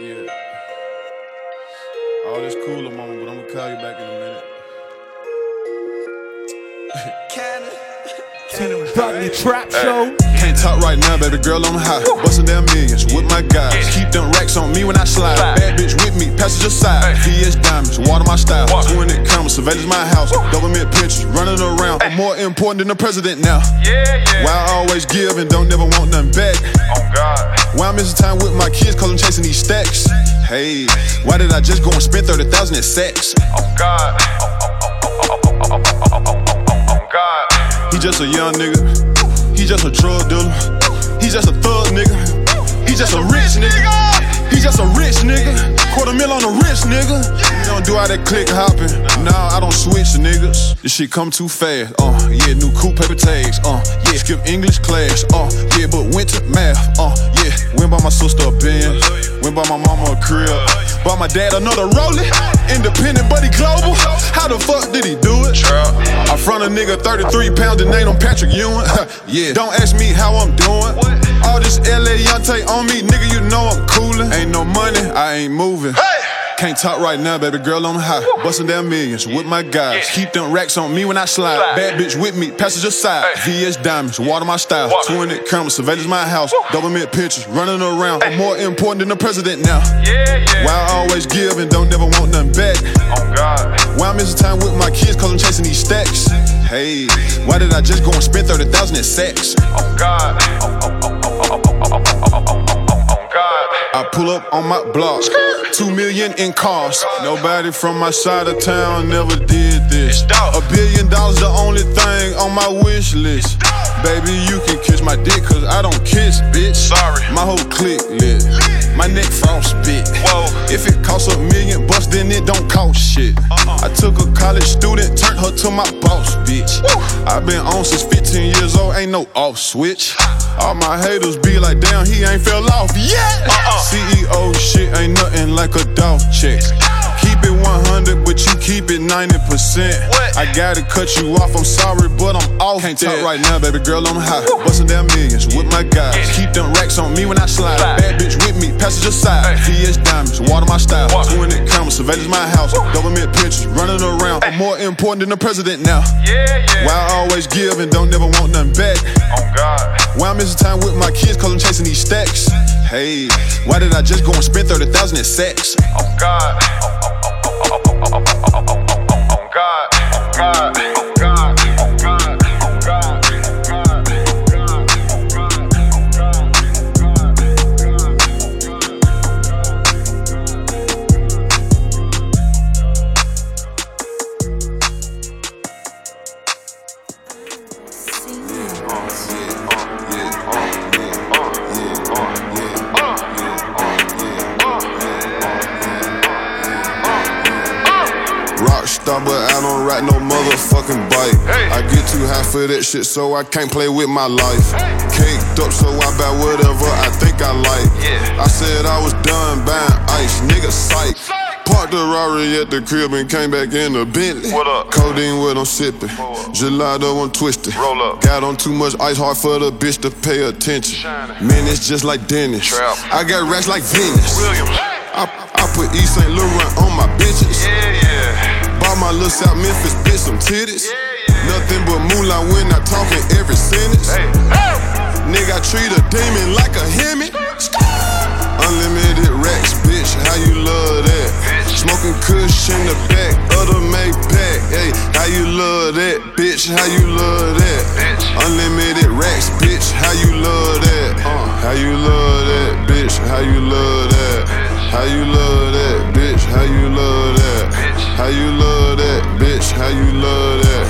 Yeah. All this cooler, mama, but I'm gonna call you back in a minute. Trap Show. Can't talk right now, baby girl, I'm high. Bustin' down millions with my guys. Keep them racks on me when I slide. Bad bitch with me, passenger side. VS diamonds, water my style. 20 cameras, surveillance my house. Government pictures running around. I'm more important than the president now. Yeah, yeah. Why I always give and don't never want nothing back? Oh God. Why I'm missing time with my kids cause I'm chasing these stacks? Hey, why did I just go and spend 30,000 at Saks? Oh God. He just a young nigga. He just a drug dealer. He just a thug nigga. He just a rich nigga. He just a rich nigga. Quarter mil on a rich nigga. Don't do all that click hopping. Nah, I don't switch niggas. This shit come too fast. Uh, yeah, new coupe paper tags. Uh, yeah, skip English class. Uh, yeah, but went to math. Uh, yeah, went by my sister a Benz. Went by my mama a crib. Bought my dad another Rollie. Independent, but he global. How the fuck did he do it? I front a nigga 33 pounds and name on Patrick Ewing. yeah, don't ask me how I'm doing. All this LA Yante on me, nigga, you know I'm coolin'. Ain't no money, I ain't moving. Can't talk right now, baby girl, I'm high. Bustin' down millions with my guys. Keep them racks on me when I slide. Bad bitch with me, passenger side. VS diamonds, water my style. 20 cameras, surveillance my house. Government pictures running around. I'm more important than the president now. Yeah, yeah. Why I always give and don't never want nothing back? Oh God. Why I'm missing time with my kids cause I'm chasing these stacks? Hey, why did I just go and spend 30,000 at Saks? Oh God. Oh, oh, I pull up on my block, two million in cost. Nobody from my side of town never did this. A billion dollars the only thing on my wish list. Baby, you can kiss my dick cause I don't kiss, bitch. Sorry. My whole clique lit. My neck frostbit. Whoa. If it costs a million bucks, then it don't cost shit. Uh-uh. I took a college student, turned her to my boss, bitch. i been on since 15 years old, ain't no off switch. All my haters be like, damn, he ain't fell off yet. Uh-uh. CEO shit ain't nothing like a dog check. Keep it 100, but you keep it 90%. What? I gotta cut you off, I'm sorry, but I'm off. Can't talk right now, baby girl, I'm high. Bustin' down millions with my guys. Keep them racks on me when I slide. Bad bitch with me, passenger side. VS diamonds, water my style. 20 cameras, surveillance my house. Government pictures running around. I'm more important than the president now. Yeah, yeah. Why I always give and don't never want nothing back? Oh God. Why I'm missing time with my kids cause I'm chasing these stacks? Hey, why did I just go and spend 30,000 at Saks? Oh God. Oh, on, on, on, on God, on God. Motherfucking bike. Hey. I get too high for that shit, so I can't play with my life. Caked up, so I buy whatever I think I like. Yeah. I said I was done buying ice, nigga psych. Parked the Rari at the crib and came back in the Bentley. What up? Codeine what I'm sipping. Gelato I'm twisted. Roll up. Got on too much ice, hard for the bitch to pay attention. It's just like Dennis. Trap. I got racks like Venus. Williams. Put Yves Saint Laurent on my bitches. Yeah, yeah. Bought my little South Memphis bitch some titties. Yeah, yeah. Nothing but moolah when I talking every sentence. Hey. Hey. Nigga, I treat a demon like a Hemi. Unlimited racks, bitch. How you love that? Bitch. Smoking kush in the back of the Maybach. Hey, how you love that, bitch? How you love that? Bitch. Unlimited racks, bitch. How you love that? Uh, how you love that, bitch? How you love that? How you love that, bitch? How you love that? How you love that, bitch? How you love that?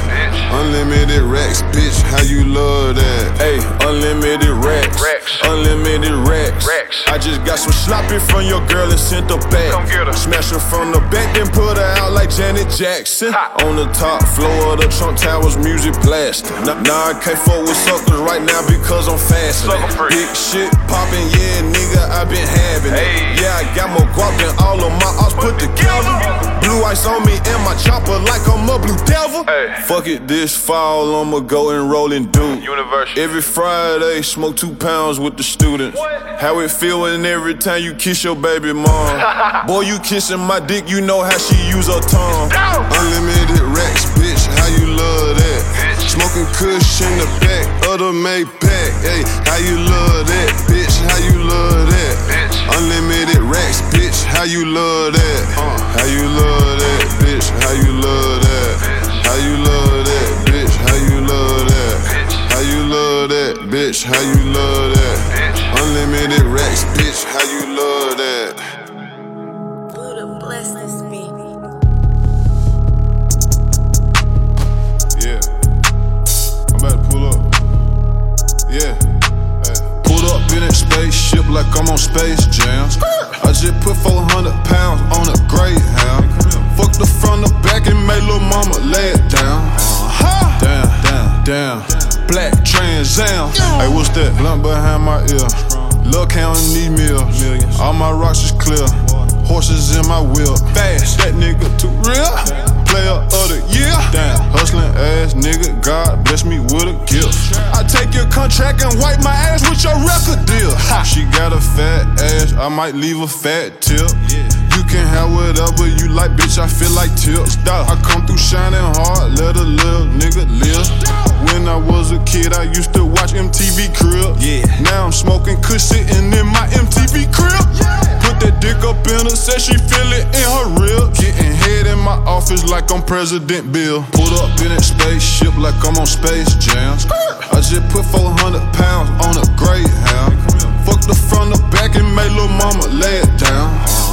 Unlimited racks, bitch. How you love that? Hey, unlimited racks. Racks. Unlimited racks. Racks. I just got some sloppy from your girl and sent her back. Come get her. Smash her from the back, then put her out like Janet Jackson. Ha. On the top floor of the Trump Towers, music blasting. Now, now I can't fuck with suckers right now because I'm fasting. Sucker. Big shit popping, yeah, nigga, I been having Hey. it. Yeah, I got more guap than all of my ops put together. Blue ice on me and my chopper like I'm a blue devil. Hey. Fuck it, this fall I'ma go and roll and do. University. Every Friday, smoke two pounds with the students. What? How it feel every time you kiss your baby mom. Boy, you kissing my dick, you know how she use her tongue. Unlimited racks, bitch, how you love that? Smoking kush in the back of the Maybach. Hey, how you love that, bitch? How you love that? Unlimited racks, bitch, how you love that? How you love that, bitch? How you love that? How you love that, bitch? How you love that? How you love that, bitch? How you love that? Unlimited racks, bitch. How you love that? Buddha bless this baby. Yeah. I'm about to pull up. Yeah. Hey. Pulled up in that spaceship like I'm on Space Jam. I just put 400 pounds on a Greyhound. Fuck the front, the back, and made lil' mama lay it down. Uh-huh. Down, down, down. Black Trans Am. Hey, what's that? Blunt behind my ear. Lil' counting these meals. All my rocks is clear. Horses in my wheel. Fast. That nigga too real. Player of the year. Damn. Hustling ass nigga. God bless me with a gift. I take your contract and wipe my ass with your record deal. Ha. She got a fat ass. I might leave a fat tip. You can have whatever you like, bitch. I feel like tips. I come through shining hard. Let a little nigga live. When I was a kid, I used to watch MTV Crib. Yeah. Now I'm smoking kush sitting in my MTV crib. Put that dick up in her, said she feel it in her rib. Getting head in my office like I'm President Bill. Pulled up in that spaceship like I'm on Space Jam. I just put 400 pounds on a Greyhound. Fuck the front, the back, and made lil' mama lay it down.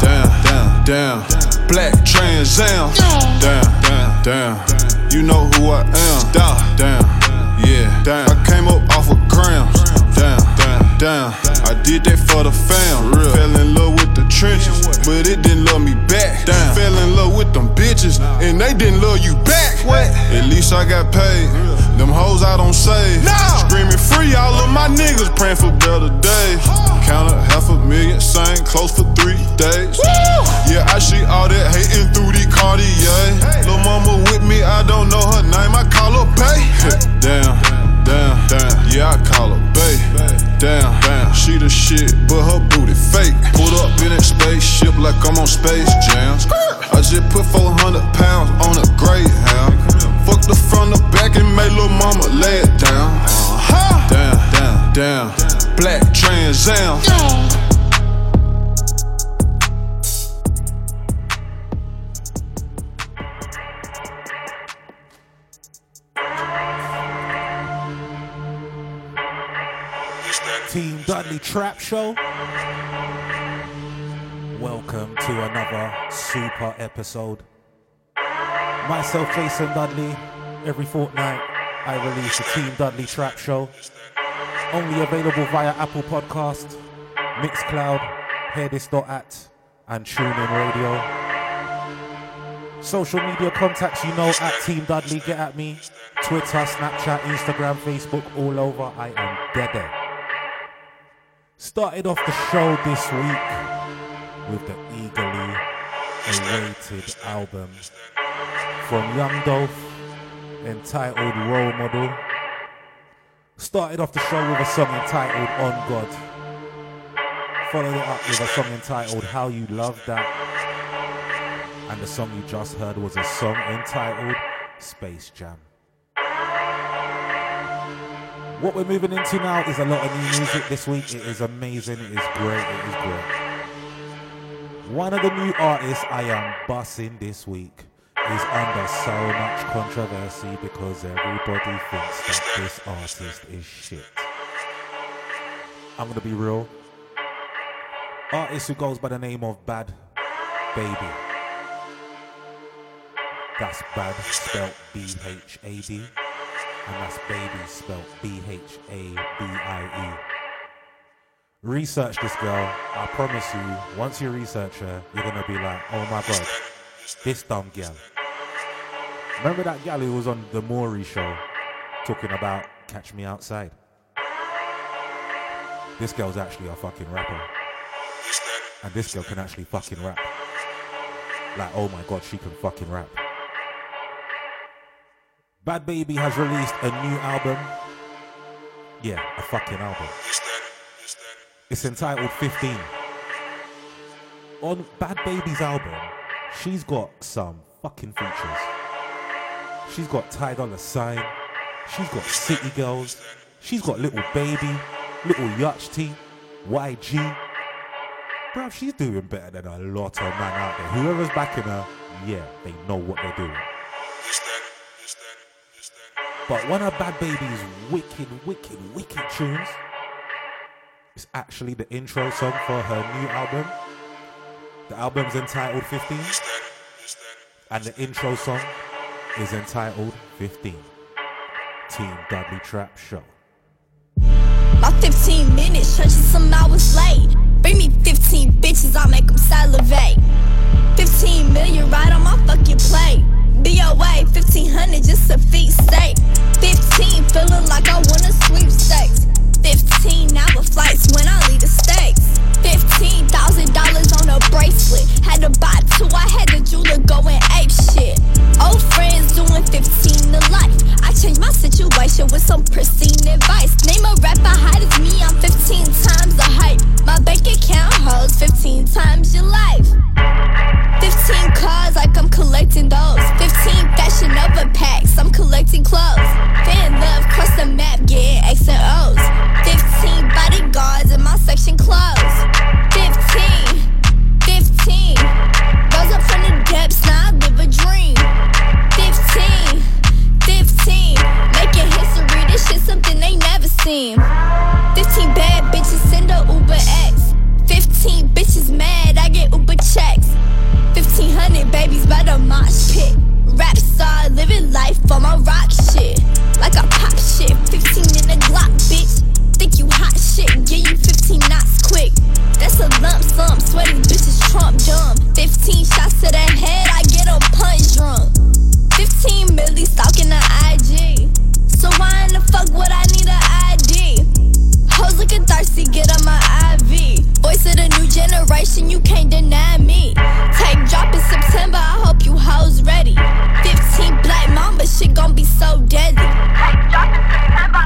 Down, down, down. Black Trans Am. Down, down, down. You know who I am. Down, down. Yeah, down. I came up off of grams. Down, down, down. Did that for the fam. Real. Fell in love with the trenches, but it didn't love me back. Down. Fell in love with them bitches, and they didn't love you back. What? At least I got paid. Them hoes I don't save. Screaming free, all of my niggas praying for better days. Counted half a million, sang close for three days. Yeah, I see all that hating through the Cartier. Lil' mama with me, I don't know her name, I call her Bay. Damn, damn, damn, yeah, I call her Bay. Damn, damn, she the shit, but her booty fake. Pulled up in that spaceship like I'm on Space Jam. I just put 400 pounds on a Greyhound. Fuck the front, the back, and made little mama lay it down. Uh-huh. Down, down, down. Black Trans Am. Team Dudley Trap Show. Welcome to another super episode. Myself, Jason Dudley. Every fortnight, I release the Team Dudley Trap Show. Only available via Apple Podcast, Mixcloud, Hearthis.at, and TuneIn Radio. Social media contacts, you know, at Team Dudley. Get at me. Twitter, Snapchat, Instagram, Facebook, all over. I am dead. Started off the show this week with the eagerly awaited album from Young Dolph entitled Role Model. Started off the show with a song entitled On God. Followed it up with a song entitled How You Love That. And the song you just heard was a song entitled Space Jam. What we're moving into now is a lot of new music this week. It is amazing. It is great. It is great. One of the new artists I am bussing this week is under so much controversy because everybody thinks that this artist is shit. I'm gonna be real. Artist who goes by the name of Bhad Bhabie. That's bad spelled B H A D and that's baby spelled B H A B I E. Research this girl. I promise you, once you research her, you're gonna be like, oh my god, this dumb girl. Remember that gal who was on the Maury show talking about Catch Me Outside? This girl's actually a fucking rapper. And this girl can actually fucking rap. Like, oh my god, she can fucking rap. Bhad Bhabie has released a new album. Yeah, a fucking album. It's entitled 15. On Bhad Bhabie's album, she's got some fucking features. She's got Ty Dolla Sign. She's got City Girls. She's got Little Baby, Little Yachty, YG. Bruv, she's doing better than a lot of man out there. Whoever's backing her, yeah, they know what they're doing. But one of Bhad Bhabie's wicked, wicked, wicked tunes is actually the intro song for her new album. The album's entitled 15, and the intro song is entitled 15. Team Dudley Trap Show. My 15 minutes, church is some hours late. Bring me 15 bitches, I'll make them salivate. 15 million right on my fucking plate. BOA, 1500 just a feet steak. 15 feeling like I won a sweepstakes. 15 hour flights when I leave the States. $15,000 on a bracelet. Had to buy two, I had the jeweler going ape shit. Old friends doing 15 to life. I changed my situation with some pristine advice. Name a rapper hot as me, I'm 15 times the hype. My bank account holds 15 times your life. 15 cars like I'm collecting those. 15 fashion over packs, I'm collecting clothes. Fan love, cross the map, getting X and O's. 15 bodyguards in my section clothes. 15, 15. Rose up from the depths, now I live a dream. 15, 15. Making history, this shit something they never seen. 15 bad bitches send a Uber X. 15 bitches mad, I get Uber checks. 1500 babies by the mosh pit. Rap star living life on my rock shit. Like a pop shit. 15 in a Glock, bitch. Think you hot shit, and give you 15 knots quick. That's a lump sum, sweaty bitches Trump dumb. 15 shots to the head, I get 'em punch drunk. 15 milli stalking the IG. So why in the fuck would I need an ID? Hoes looking thirsty, get on my IV. Voice of the new generation, you can't deny me. Take drop in September, I hope you hoes ready. 15 black mamba, shit gon' be so deadly. Take drop in September,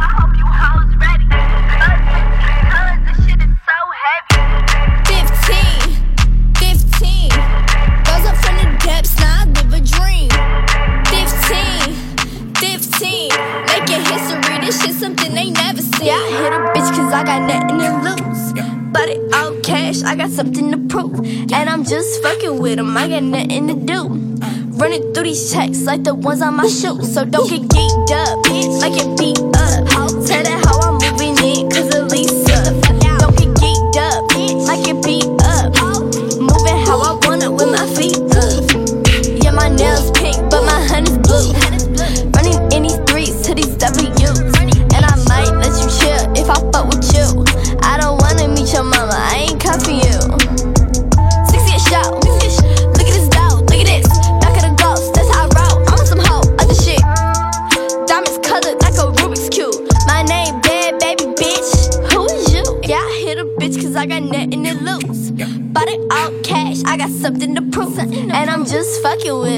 something they never. Yeah, I hit a bitch cause I got nothing to lose. But it all cash, I got something to prove. And I'm just fucking with them, I got nothing to do. Uh. Running through these checks like the ones on my shoes. So don't get geeked up, bitch, like it beat up. Tell that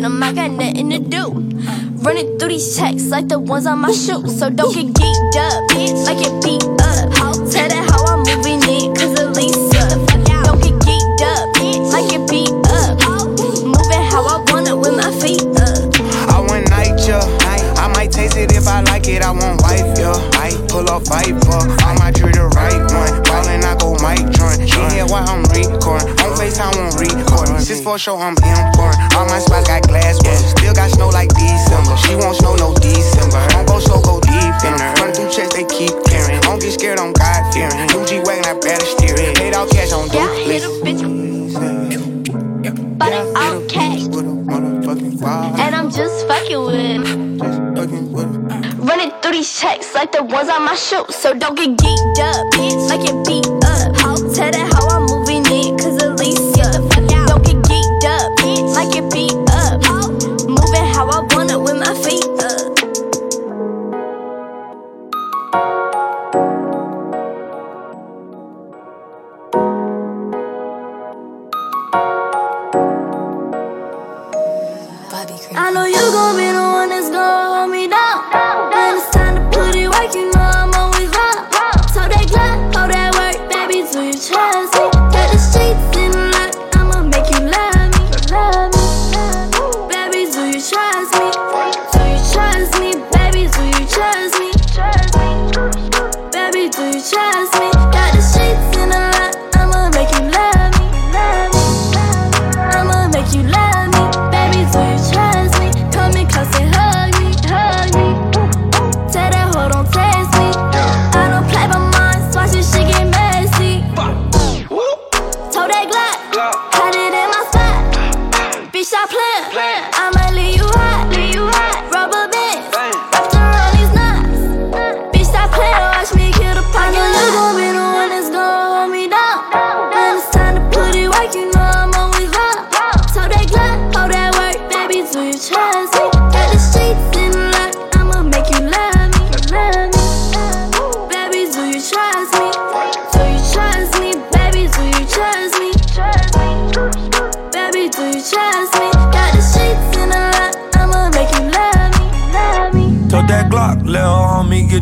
them, I got nothing to do. Running through these checks like the ones on my shoes. So don't get geeked up, bitch, like it beat up. Tell that how I'm moving in, cause Elisa. Don't get geeked up, bitch, like it beat up. Moving how I want it with my feet up. I want night, yeah. I might taste it if I like it. I want wife, pull up Viper. I might treat the right one. Ballin', I go mic joint. She hear why I'm recording. On FaceTime, I'm recording. Six for show, I'm important. All spots got glass ones. Still got snow like December. She won't snow no December. Don't go slow, go deep in her. Run through checks, they keep carrying. Don't get scared, I'm God fearing. New G wagon, I better steer it. Paid out cash on Yeah, hit a bitch, but it all cash. With a motherfucking vibe. And I'm just fucking with it. Just fucking with Running through these checks like the ones on my shoes. So don't get geeked up, bitch, like it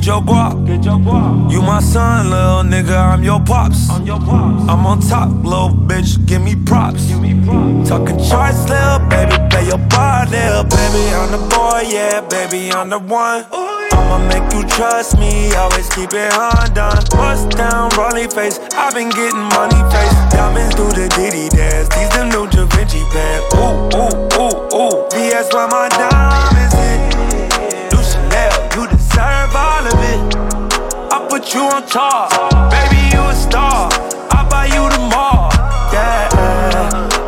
get your guap. Get your guap. You my son, little nigga, I'm your pops. I'm your pops. I'm on top, little bitch, give me props. Give me props. Talking charts, little baby, play your part, little baby. I'm the boy, yeah, baby, I'm the one. I'ma make you trust me, always keep it undone. Bust down, rolling face, I've been getting money face. Diamonds do the Diddy dance, these the new Da Vinci pants. Ooh, ooh, ooh, ooh, VS where my diamonds you on top, baby, you a star. I buy you the mall, yeah.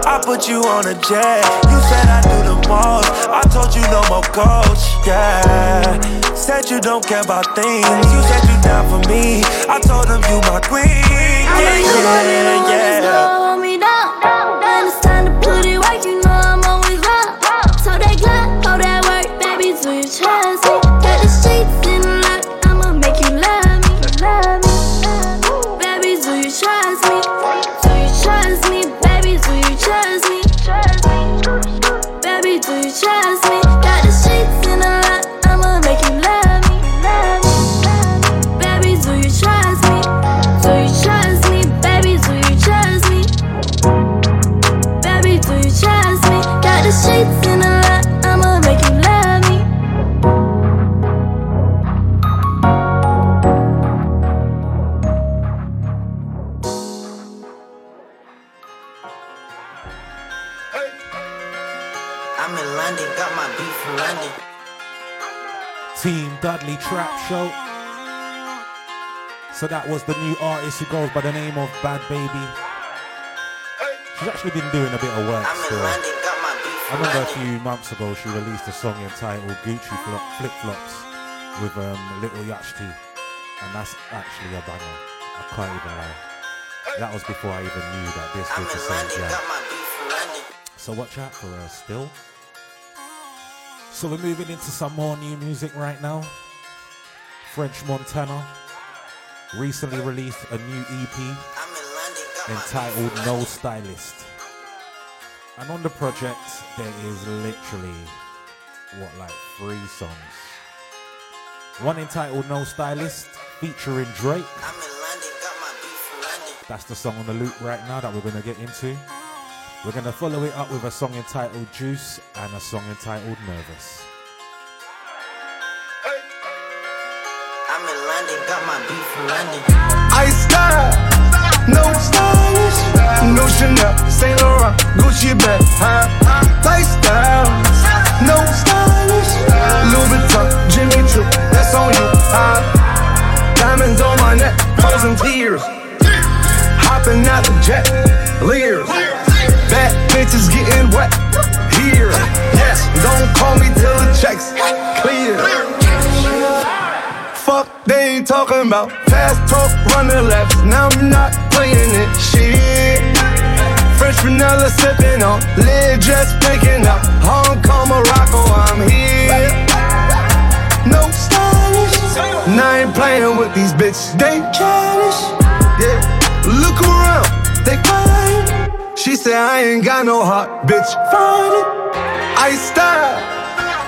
I put you on a jet. You said I do the most. I told you no more coach, yeah. Said you don't care about things. You said you down for me. I told them you my queen, yeah, you gon' be the yeah, yeah. Dudley Trap Show. So that was the new artist who goes by the name of Bhad Bhabie. She's actually been doing a bit of work still. London, got my beat I remember a few months ago she released a song entitled Gucci Flip Flops with um, Little Yachty. And that's actually a banger. I can't even lie. That was before I even knew that this was the same jam. got my beat from London. So watch out for her still. So we're moving into some more new music right now. French Montana recently released a new EP entitled No Stylist. And on the project, there is literally, what, like three songs. One entitled No Stylist, featuring Drake. That's the song on the loop right now that we're going to get into. We're going to follow it up with a song entitled Juice and a song entitled Nervous. I'm in London, got my beat from London. I style, no stylish, no Chanel, Saint Laurent, Gucci bag, huh? Talking about fast talk, running laps. Now I'm not playing it. Shit. French vanilla sipping on, lid just picking up. Hong Kong, Morocco, I'm here. No stylish. Now I ain't playing with these bitches. They childish. Yeah. Look around, they quiet. She said I ain't got no heart, bitch. Find it. I style.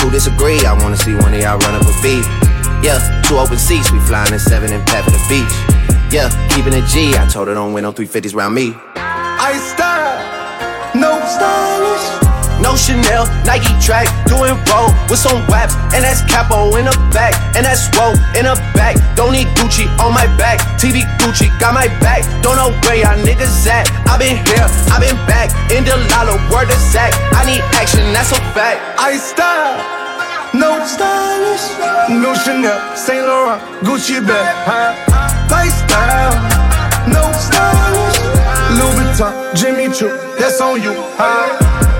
Who disagree? I wanna see one of y'all run up a beat. Yeah, two open seats, we flying in seven and for the beach. Yeah, keeping it G. I told her don't win no 350s round me. I style, no stylish. Chanel, Nike track, doing roll with some waps, and that's capo in the back, and that's roll in the back. Don't need Gucci on my back, TV Gucci got my back. Don't know where y'all niggas at. I been here, I been back, in the lala, word of Zach. I need action, that's a fact. I style, no stylish, no Chanel, Saint Laurent, Gucci bag, huh? Lifestyle, no stylish, Louis Vuitton, Jimmy Choo, that's on you, huh?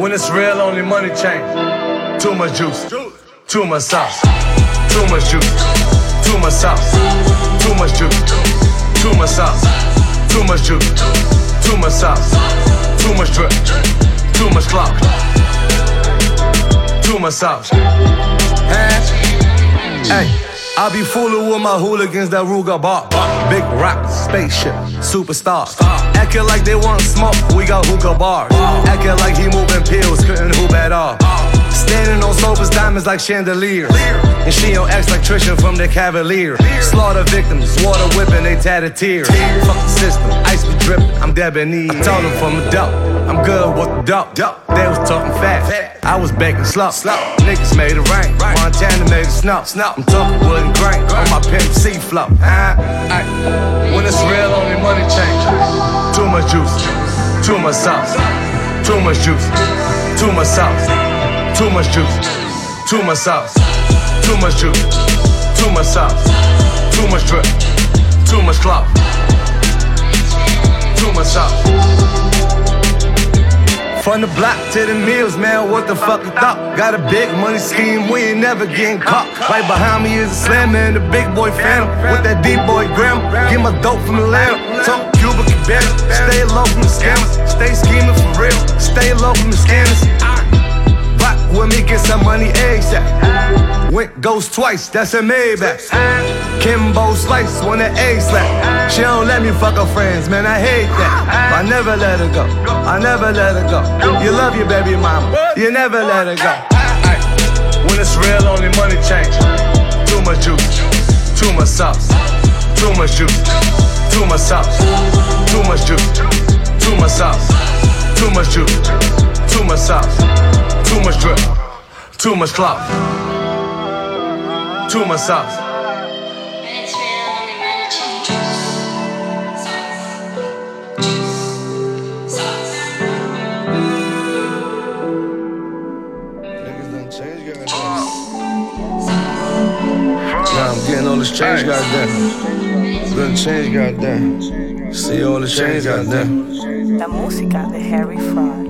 When it's real, only money change. Too much juice, too much sauce, too much juice, too much sauce, too much juice, too much sauce, too much juice, too much sauce, too much drip, too much clout, too much sauce. Hey, I be fooling with my hooligans that Ruger bar. Big rock, spaceship, superstar. Acting like they want smoke, we got hookah bars. Acting like he moving pills, couldn't hoop at all. Standing on sofas, diamonds like chandeliers. And she on Trisha from the Cavalier. Slaughter victims, water whipping, they tatted tears. Fuck the system, ice be dripping, I'm debonair. I told them from a dope, I'm good with the dope. They was talking fast, I was baking slow. Niggas made it rain, Montana made it snow. I'm talking wood and grain on my Pimp C flow. Uh. When it's real, only money change. Too much juice, too much sauce, too much juice, too much sauce, too much juice, too much sauce, too much juice, too much sauce, too much drip, too much clout, too much sauce. From the block to the mills, man, what the fuck you thought? Got a big money scheme, we ain't never getting caught. Right behind me is a slam man, the big boy phantom. With that deep boy grandma, get my dope from Atlanta. Talk Cuba, Quebec, stay low from the scammers. Stay scheming for real, stay low from the scanners. Rock with me, get some money ASAP. Went ghost twice, that's a Maybach. Kimbo Slice, want an A slap. She don't let me fuck her friends, man, I hate that. I never let her go, I never let her go. You love your baby mama, you never let her go. When it's real, only money change. Too much juice, too much sauce, too much juice, too much sauce, too much juice, too much sauce, too much juice, too much sauce, too much drip, too much clout, too much sauce. Now I'm getting all this change, goddamn. Gonna change, goddamn. See all the change, goddamn. La música de Harry Fraud.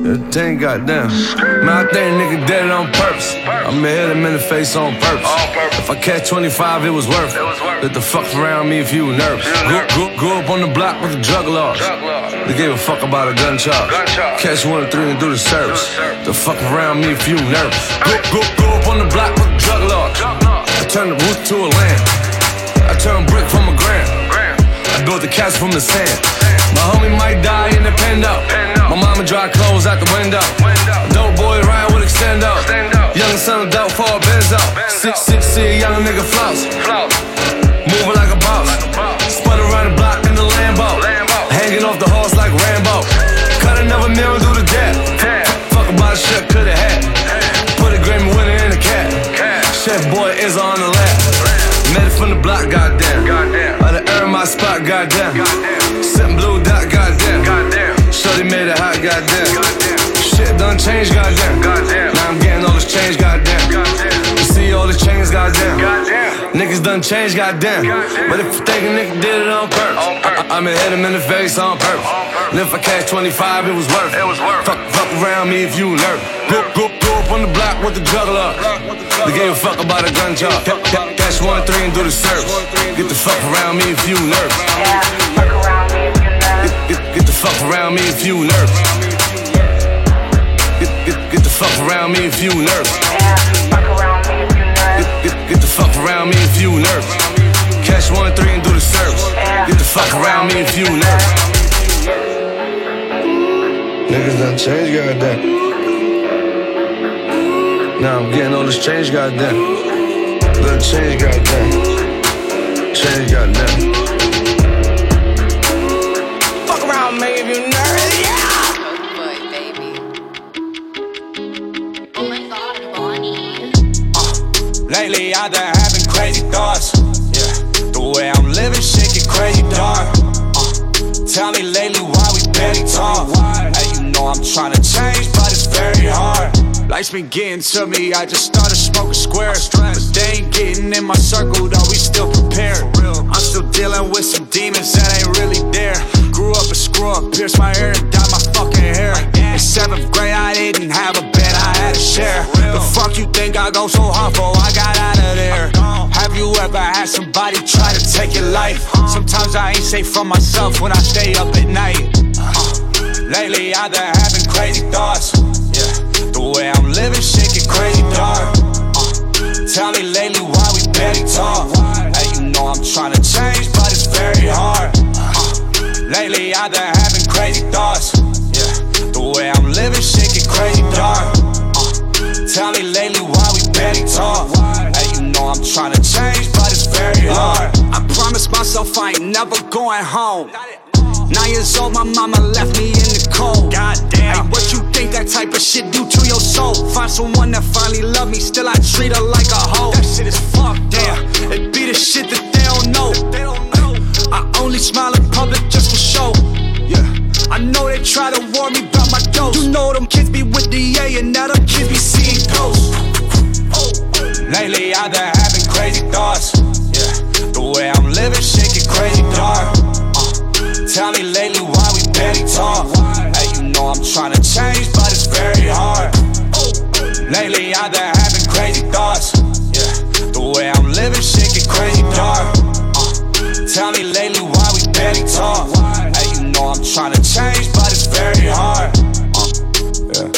That thing, goddamn. Man, I think nigga did it on purpose. I'ma hit him in the face on purpose. If I catch 25, it was worth it. Let the fuck around me if you were nervous. Grew, grew, grew up on the block with the drug laws. They gave a fuck about a gun charge. Catch one and three and do the service. The fuck around me if you nervous. Grew, grew, grew up on the block with the drug laws. I turned the roof to a land. I turned brick from a gram. I built the castle from the sand. My homie might die in the pendo. My mama dry clothes out the window. Dope boy riding with extendo. Young son of dope for a benzo. Six six a young nigga floss. Moving like a boss. Spun around the block in the Lambo. Hanging off the goddamn. Shit done changed, goddamn. Now I'm getting all this change, goddamn. You see all the chains, goddamn. Niggas done changed, goddamn. But if you think a nigga did it on purpose, I- I- I'ma hit him in the face on purpose. And if I catch 25, it was worth it. Fuck, fuck around me if you nervous. Go, go, go up on the block with the juggler. They gave a fuck about a gun job. Ca- ca- Catch one, three, and do the service. Get the fuck around me if you nervous. Get, get, get the fuck around me if you nervous. Get, get, get the fuck around me if you nervous. Get, get, get the fuck around me if you nervous. Catch one, three, and do the service. Get the fuck around me if you nervous. Niggas done changed, goddamn. Now I'm getting all this change, goddamn. Little change, goddamn. Change, goddamn. Lately I've been having crazy thoughts. Yeah, the way I'm living, shit get crazy dark. Uh, tell me lately why we barely talk. Hey, you know I'm trying to change, but it's very hard. Life's been getting to me, I just started smoking squares. But they ain't getting in my circle, though we still prepared. I'm still dealing with some demons that ain't really there. Grew up a screw up, pierced my ear and dyed my fucking hair. In seventh grade, I didn't have a I had to share. The fuck you think I go so hard for? I got out of there. Have you ever had somebody try to take your life? Sometimes I ain't safe from myself when I stay up at night. Uh, lately, I've been having crazy thoughts. Yeah, the way I'm living, shit get crazy dark. Uh, tell me lately why we barely talk. Hey, you know I'm trying to change, but it's very hard. Uh, lately, I've been having crazy thoughts. Yeah, the way I'm living, shit get crazy dark. Uh, tell me lately why we barely talk. Hey, you know I'm trying to change, but it's very hard. I promised myself I ain't never going home. Nine years old, my mama left me in the cold. Goddamn. Hey, what you think that type of shit do to your soul? Find someone that finally love me, still I treat her like a hoe. That shit is fucked. Damn, it be the shit that they don't know. they don't know. I only smile in public just for show. Yeah. I know they try to warn me about my dose. You know them kids be with the A and now them kids be seeing ghosts. Lately I've been having crazy thoughts. Yeah. The way I'm living, shit get crazy dark. Uh, tell me lately why we barely talk. Hey, you know I'm trying to change, but it's very hard. Lately I've been having crazy thoughts. Yeah. The way I'm living, shit get crazy dark. Uh, tell me lately why we barely talk. I'm trying to change, but it's very hard. Uh, yeah.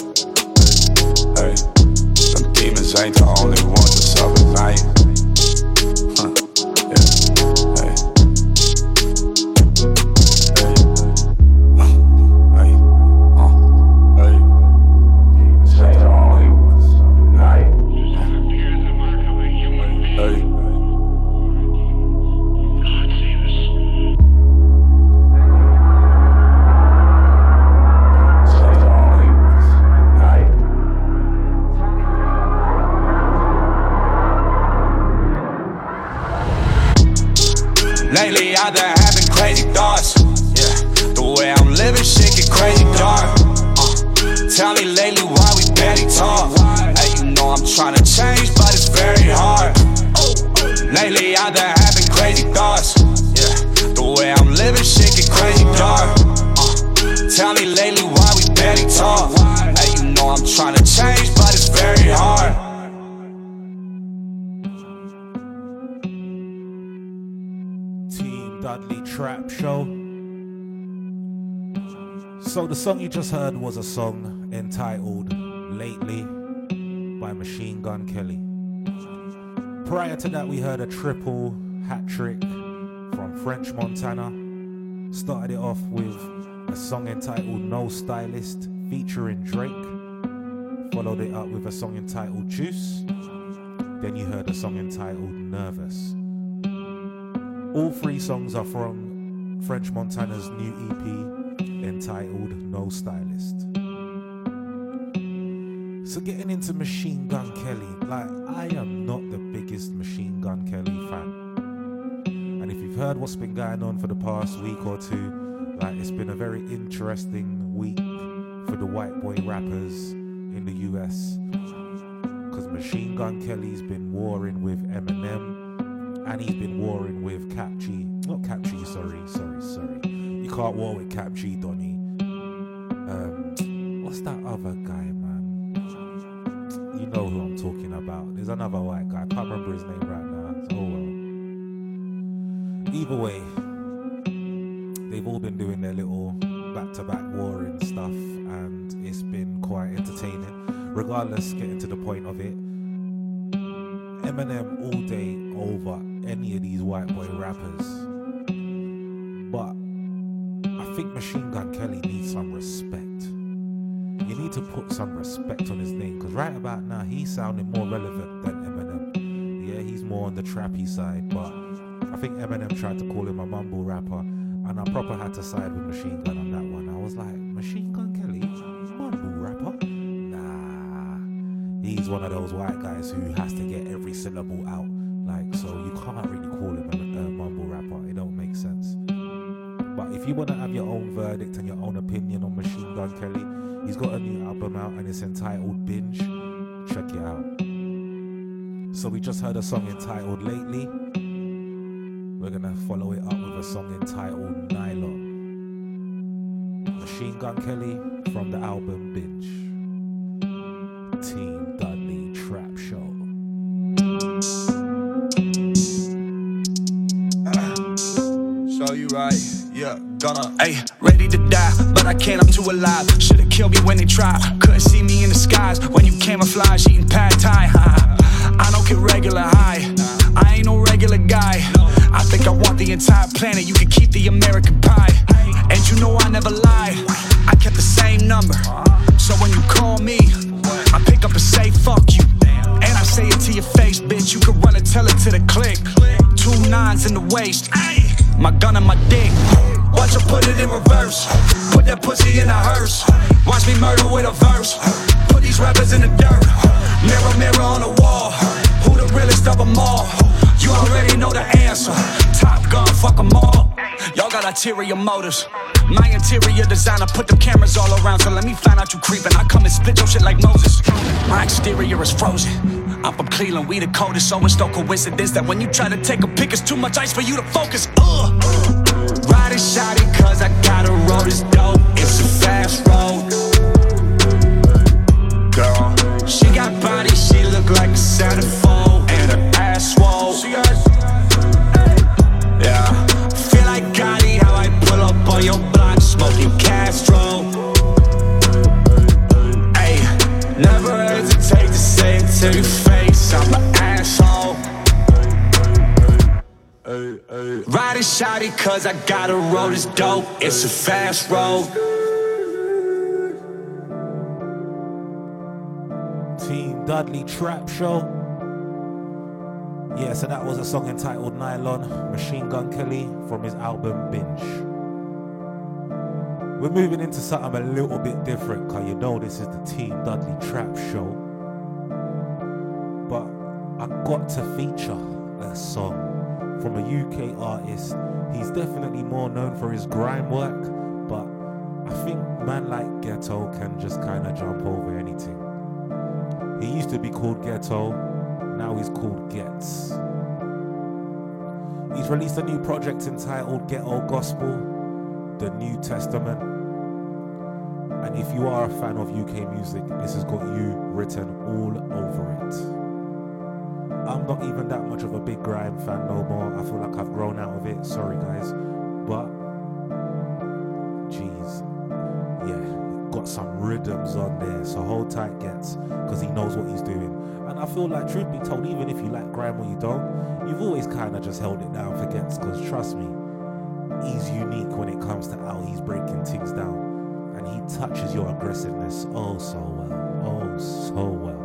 Hey, them demons ain't the only ones song you just heard was a song entitled Lately by Machine Gun Kelly. Prior to that, we heard a triple hat trick from French Montana. Started it off with a song entitled No Stylist featuring Drake. Followed it up with a song entitled Juice. Then you heard a song entitled Nervous. All three songs are from French Montana's new EP entitled No Stylist. So getting into Machine Gun Kelly, like I am not the biggest Machine Gun Kelly fan. And if you've heard what's been going on for the past week or two, like it's been a very interesting week for the white boy rappers in the US. Because Machine Gun Kelly's been warring with Eminem and he's been warring with Kap G. Not Kap G, sorry, sorry, sorry. You can't war with Kap G, Donny. Um, what's that other guy, man? You know who I'm talking about. There's another white guy. I can't remember his name right now. Well. Either way, they've all been doing their little back-to-back warring stuff, and it's been quite entertaining. Regardless, getting to the point of it, Eminem all day over any of these white boy rappers. But I think Machine Gun Kelly needs some respect. you need to put some respect on his name because right about now he's sounding more relevant than Eminem. Yeah, he's more on the trappy side, but I think Eminem tried to call him a mumble rapper, and I proper had to side with Machine Gun on that one. I was like, Machine Gun Kelly, mumble rapper? Nah, he's one of those white guys who has to get every syllable out. Like, so you can't really if you want to have your own verdict and your own opinion on Machine Gun Kelly, he's got a new album out and it's entitled Binge. Check it out. So we just heard a song entitled Lately. We're gonna follow it up with a song entitled Nylon. Machine Gun Kelly from the album Binge. Hey, ready to die, but I can't, I'm too alive. Should've killed me when they tried. Couldn't see me in the skies when you camouflage eating pad thai. I don't get regular high, I ain't no regular guy. I think I want the entire planet, you can keep the American pie. And you know I never lie, I kept the same number. So when you call me, I pick up and say fuck you. And I say it to your face, bitch. You can run and tell it to the click. Two nines in the waist. My gun and my dick. Watch her put it in reverse. Put that pussy in a hearse. Watch me murder with a verse. Put these rappers in the dirt. Mirror, mirror on the wall. Who the realest of them all? You already know the answer. Top gun, fuck them all. Y'all got ulterior motives. My interior designer put them cameras all around. So let me find out you creeping. I come and split your shit like Moses. My exterior is frozen. I'm from Cleveland, we the coldest, so it's no coincidence that when you try to take a pic, it's too much ice for you to focus. Ugh. Riding shotty, cause I gotta roll this dope. It's a fast road. Girl, she got body, she look like a centerfold, cause I gotta roll this dope, it's a fast road. Team Dudley Trap Show. Yeah, so that was a song entitled Nylon, Machine Gun Kelly from his album Binge. We're moving into something a little bit different, cause you know this is the Team Dudley Trap Show. But I got to feature a song from a UK artist. He's definitely more known for his grime work, but I think man like Ghetto can just kind of jump over anything. He used to be called Ghetto, now he's called Ghetts. He's released a new project entitled Ghetto Gospel, the New Testament. And if you are a fan of UK music, this has got you written all over it. I'm not even that much of a big grime fan no more. I feel like I've grown out of it. Sorry, guys. But, jeez, yeah, got some rhythms on there. So hold tight, Ghetts, because he knows what he's doing. And I feel like, truth be told, even if you like grime or you don't, you've always kind of just held it down for Ghetts, because trust me, he's unique when it comes to how he's breaking things down. And he touches your aggressiveness oh so well. Oh so well.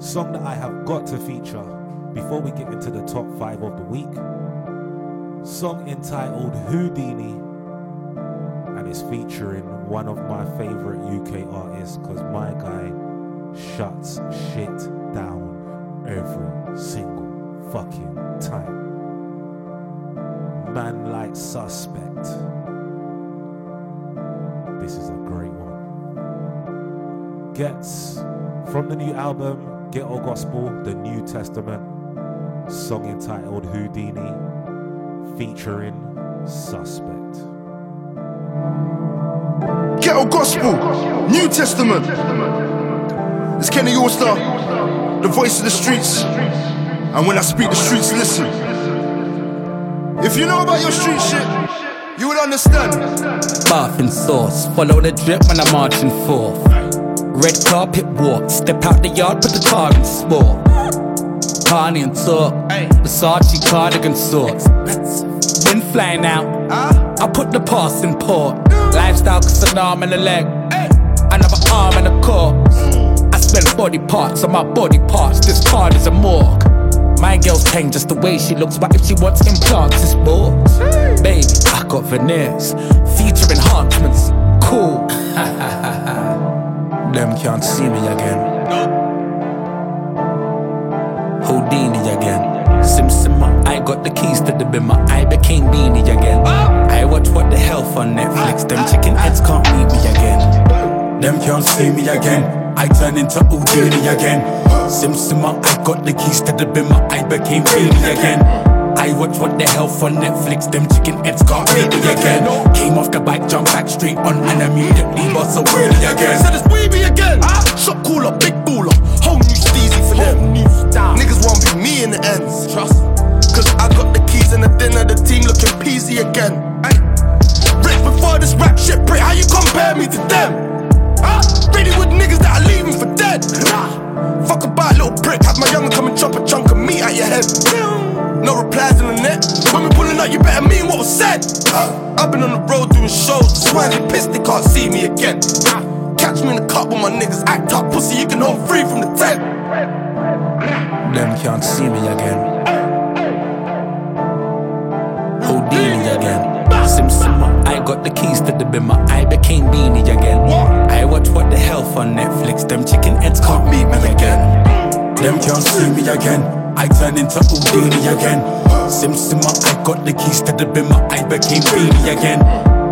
Song that I have got to feature before we get into the top five of the week. Song entitled Houdini and it's featuring one of my favorite UK artists because my guy shuts shit down every single fucking time. Man like suspect. This is a great one. Ghetts from the new album Ghetto Gospel, the New Testament, song entitled Houdini, featuring Suspect. Ghetto Gospel, New Testament. It's Kenny Allstar, the voice of the streets. And when I speak, the streets listen. If you know about your street shit, you will understand. Bath and sauce, follow the drip when I'm marching forth. Red carpet walk, step out the yard, put the car in sport. Carney and talk, Versace cardigan sorts. been flying out. I put the past in port. Lifestyle, cause an arm and a leg. Another arm and a corpse. Mm. I spend body parts on my body parts. This card is a morgue. My girl's tame just the way she looks, but if she wants implants, it's balls. Baby, I got veneers, feature enhancements, cool. Them can't see me again. Houdini again. Sim I got the keys to the bimmer. I became beanie again. I watch what the hell on Netflix. Them chicken heads can't meet me again. Them can't see me again. I turn into Houdini again. Sim I got the keys to the bimmer. I became beanie again. I watch what the hell for Netflix. Them chicken heads can't me again. Came off the bike, jumped back straight on, and immediately bust a wheelie again. Said it's weeby again. Ah. Shot cooler, big baller. Whole new steezy for them. Niggas won't be me in the ends. Trust. Me. Cause I got the keys and the dinner, the team looking peasy again. Ay. Rich before this rap shit, Brit, how you compare me to them? Huh? Really with niggas that are leaving for dead. Nah. Fuck about a little prick, have my younger come and chop a chunk of meat out your head. No replies in the net. When we pulling up, you better mean what was said. Uh, I've been on the road doing shows. The swine they pissed, they can't see me again. Uh, catch me in the cup with my niggas act up, pussy. You can hold free from the tent. Them can't see me again. Houdini again. Sim I got the keys to the bimmer. I became beanie again. I watch what the hell on Netflix. Them chicken heads can't meet me again. Them can't see me again. I turn into Houdini again. Sim I got the keys to the bimmer. I became beanie again.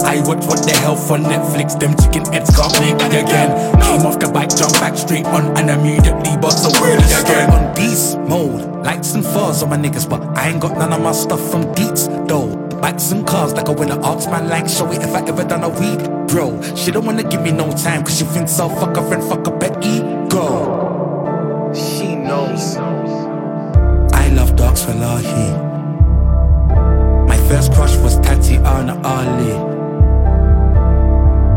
I watch what the hell for Netflix. Them chicken heads can't meet me again. Came off the bike, jumped back straight on, and immediately bust a wheelie again. On beast mode, lights and furs on my niggas, but I ain't got none of my stuff from Deets though. Bikes and cars like I win an arts man like show it if I ever done a weed bro. She don't wanna give me no time cause she thinks so fuck her friend fuck up her ego. Love dogs for Lahi. My first crush was Tatiana Ali.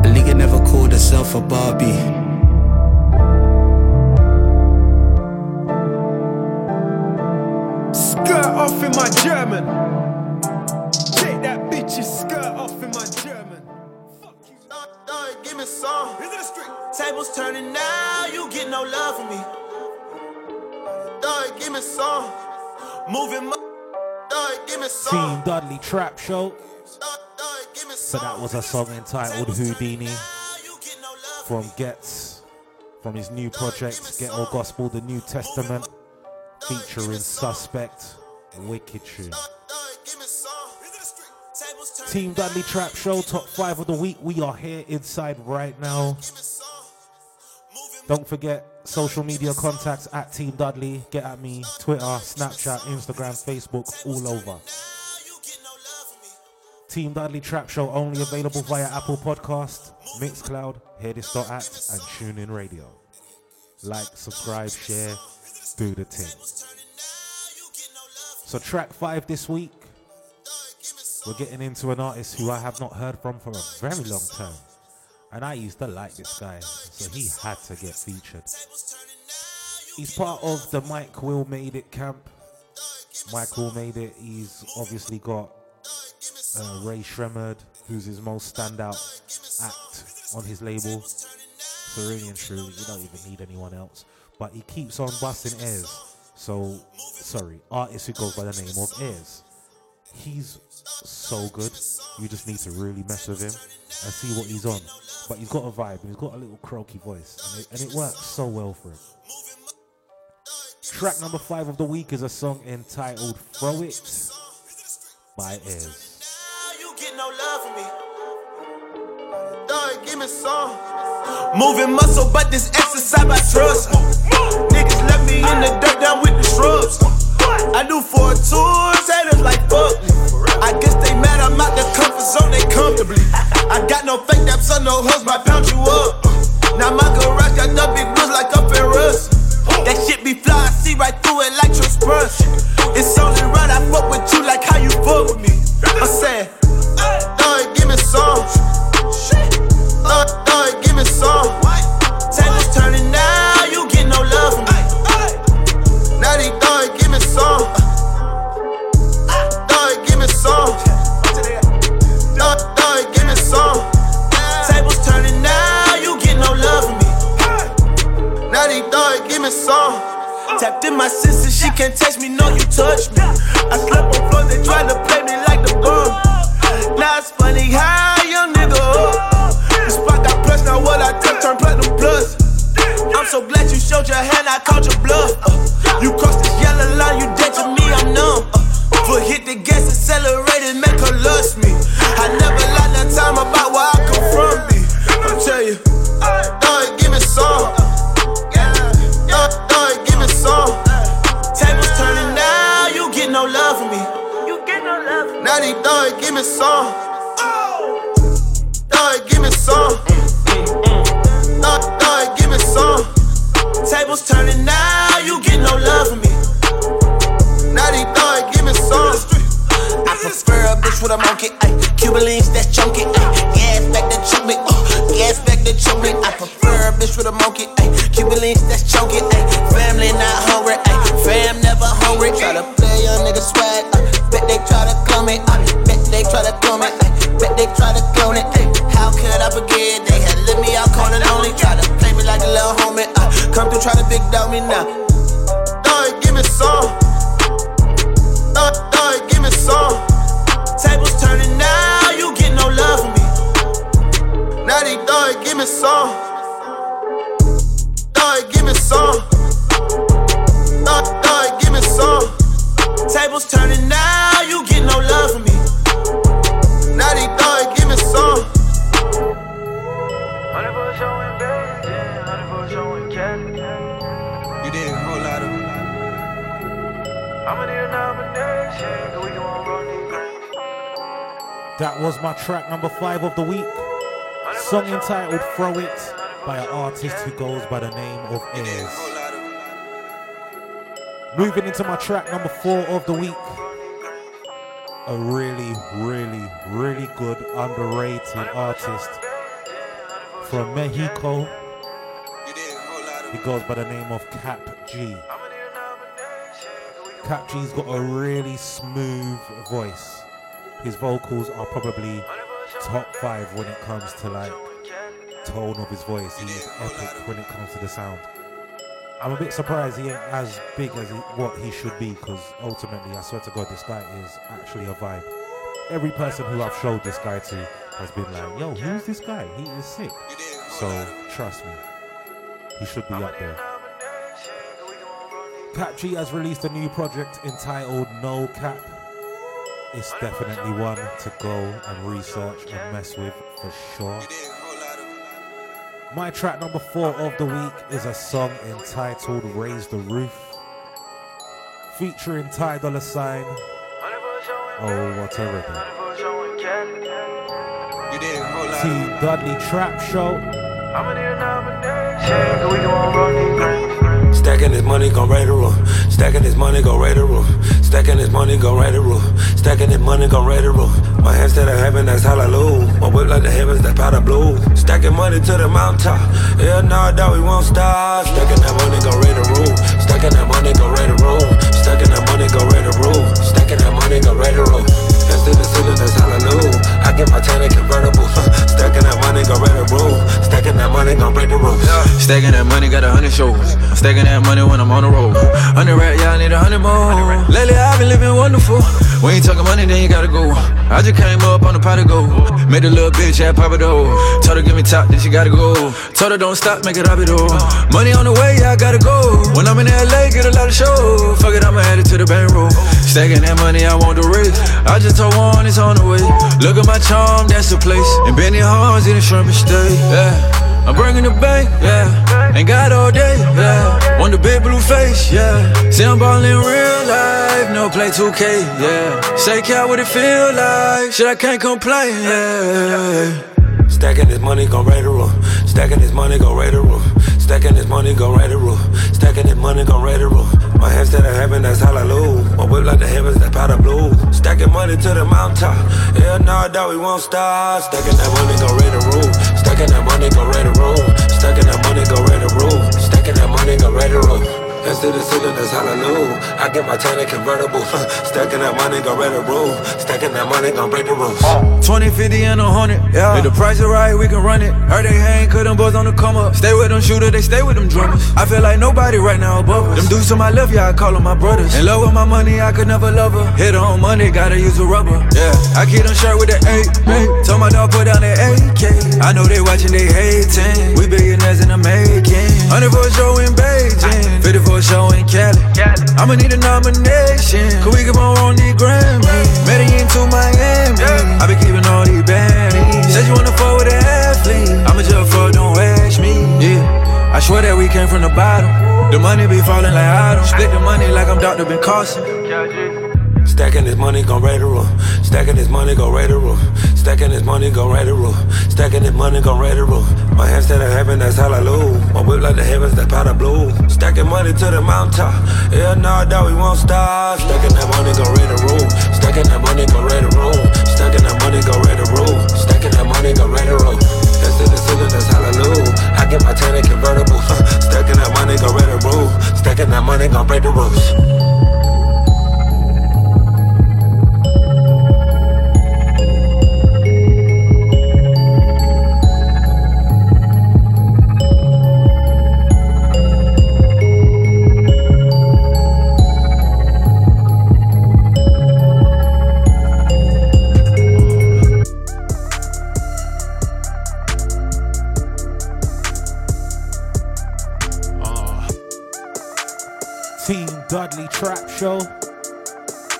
A nigga never called herself a Barbie. Skirt off in my German. Take that bitch's skirt off in my German. Dog, give me some. Tables turning now, you get no love from me. Dog, give me some. Moving my. Dog, give me some. Team Dudley Trap Show. So that was a song entitled Houdini from Ghetts from his new project Ghetto Gospel, the New Testament, featuring Suspect, Wicked Tune. Team Dudley Trap Show, top five of the week. We are here inside right now. Don't forget social media contacts at Team Dudley. Get at me, Twitter, Snapchat, Instagram, Facebook, all over. Team Dudley Trap Show only available via Apple Podcast, Mixcloud, Hear.at, and TuneIn Radio. Like, subscribe, share, do the thing. So track five this week, we're getting into an artist who I have not heard from for a very long time. And I used to like this guy, so he had to get featured. He's part of the Mike Will Made It camp. Mike Will Made It, he's obviously got uh, Rae Sremmurd, who's his most standout act on his label. So really and truly, you don't even need anyone else. But he keeps on busting airs. So, sorry, artist who goes by the name of Eearz. He's so good. You just need to really mess with him and see what he's on. But he's got a vibe he's got a little croaky voice, and it, and it works so well for him. Track number five of the week is a song entitled Throw It by some. Moving muscle, but this exercise I trust. Niggas left me in the dirt down with the shrubs. I do four tours, haters like fuck. I guess they mad I'm out the comfort zone, they comfortably. I got no fake daps on no hooks, might pound you up. Now my garage got the big wheels like up in rust. That shit be fly, I see right through it like your brush. It's only right, I fuck with you like how you fuck with me. I said, dog, give me some. Dog, dog, give me some. famous song. Tapped in my sister, she can't touch me, no, you touch me. I slept on floors. they tryna play me like the bum. Now it's funny how. Song entitled Throw It by an artist who goes by the name of Eearz. Moving into my track number four of the week. A really, really, really good, underrated artist from Mexico. He goes by the name of Kap G. Kap G's got a really smooth voice. His vocals are probably top five when it comes to like tone of his voice. He is epic when it comes to the sound. I'm a bit surprised he ain't as big as he, what he should be because ultimately, I swear to God, this guy is actually a vibe. Every person who I've showed this guy to has been like, yo, who's this guy? He is sick. So trust me, he should be up there. Kap G has released a new project entitled No Cap. It's definitely one to go and research and mess with for sure. My track number four of the week is a song entitled Raise the Roof, featuring Ty Dolla Sign. Oh, what a rhythm. T Dudley Trap Show. Stacking this money, gon' raid the room. Stacking this money, gon' raid the room. Stacking this money, gon' raid the room. Stacking this money, gon' raid the room. My hands to the heaven, that's hallelujah. My whip like the heavens, that powder blue. Stacking money to the mountaintop. Yeah, nah, dog, we won't stop. Stacking that money, gon' raid the room. Stacking that money, gon' raid the room. Stacking that money, gon' raid the room. Stacking that money, gon' raid the room. Hands to the ceiling, that's hallelujah. I get my tank convertible. Stacking that money, gon' raid the room. Stacking that money, gon' break the rules. Stacking that money, got a hundred shows. Stacking that money when I'm on the road. Hundred rap, yeah, I need a hundred more. Lately, I've been living wonderful. When you talking money, then you gotta go. I just came up on the pot to go. Made a little bitch, pop it though. Told her give me top, then she gotta go. Told her don't stop, make it up it though. Money on the way, yeah, I gotta go. When I'm in LA, get a lot of show. Fuck it, I'ma head it to the bankroll. Stacking that money, I want the race. I just one, it's on the way. Look at my charm, that's the place. And Benny Hans in the shrimp stay. Yeah. I'm bringing the bank, yeah. Ain't got all day, yeah. Want the big blue face, yeah. See, I'm ballin' real life, no play 2K, yeah. Shake out what it feel like, shit, I can't complain, yeah. Stacking this money, gon' raid the room. Stacking this money, gon' raid the room. Stacking this money, gon' raid the room. Stacking this money, gon' raid the room. My hands to the heaven, that's hallelujah. My whip like the heavens, that powder blue. Stacking money to the mountaintop. Yeah, nah, that we won't stop. Stacking that money, gon' raid the room. Stacking that money, gon' raid the room. Stacking that money, gon' raid the room. Stacking that money, gon' raid the room. To the ceiling, that's hallelujah. I get my tank convertible. Stacking that money, gon' ready to rule. Stacking that money, gon' break the rules. Uh, 20, 50, and 100. Yeah. If the price is right, we can run it. Heard they hang, cause them boys on the come up. Stay with them shooter, they stay with them drummers. I feel like nobody right now above us. Them dudes to my left, yeah, I call them my brothers. In love with my money, I could never love her. Hit her on money, gotta use a rubber. Yeah, I keep them shirt with the A. Told my dog put down the AK. I know they watching, they hating. We billionaires in the making. 100 for a show in Beijing. 50 for show in Cali. I'ma need a nomination. Cause we can on on these Grammys. Medellin to Miami. I be keeping all these bandies. Said you wanna fuck with an athlete. I'ma just fuck, don't ask me. Yeah. I swear that we came from the bottom. The money be falling like I don't split the money like I'm Dr. Ben Carson. Stacking this money, gon' raid the roof. Stacking this money, gon' raid the roof. Stacking this money, gon' raid the roof. Stacking this money, gon' raid the roof. My hands to the heaven, that's hallelujah. My whip like the heavens, that's powder blue. Stacking money to the mountaintop. Yeah, nah, dog, we won't stop. Stacking that money, gon' raid the roof. Stacking that money, gon' raid the roof. Stacking that money, gon' raid the roof. Stacking that money, gon' raid the roof. To the ceiling, that's hallelujah. I get my tank convertible. Stacking that money, gon' raid the roof. Stacking that money, gon' break the rules. Dudley Trap Show.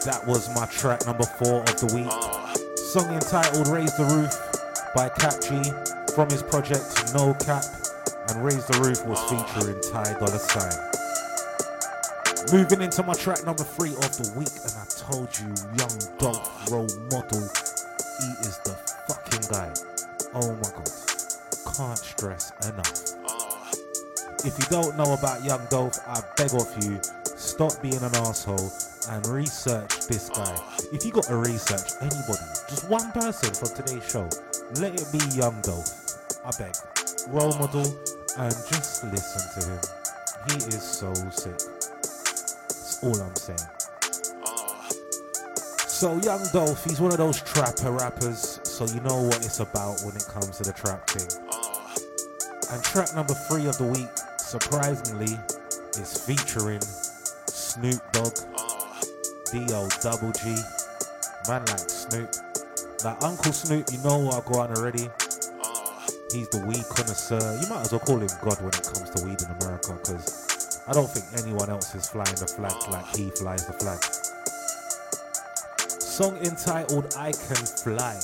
That was my track number four of the week. Song entitled Raise the Roof by Kap G from his project No Cap. And Raise the Roof was featuring Ty Dolla Sign. Moving into my track number three of the week, and I told you, Young Dolph role model, he is the fucking guy. Oh my god, can't stress enough. If you don't know about Young Dolph, I beg of you, stop being an asshole and research this guy. Ah. If you got to research anybody, just one person from today's show, let it be Young Dolph. I beg. Role ah. model and just listen to him. He is so sick. That's all I'm saying. Ah. So Young Dolph, he's one of those trapper rappers, so you know what it's about when it comes to the trap thing. And track number three of the week, surprisingly, is featuring Snoop Dogg, D.O. Double G, man like Snoop. Like Uncle Snoop, you know what I go on already. He's the weed connoisseur. You might as well call him God when it comes to weed in America, because I don't think anyone else is flying the flag like he flies the flag. Song entitled I Can Fly.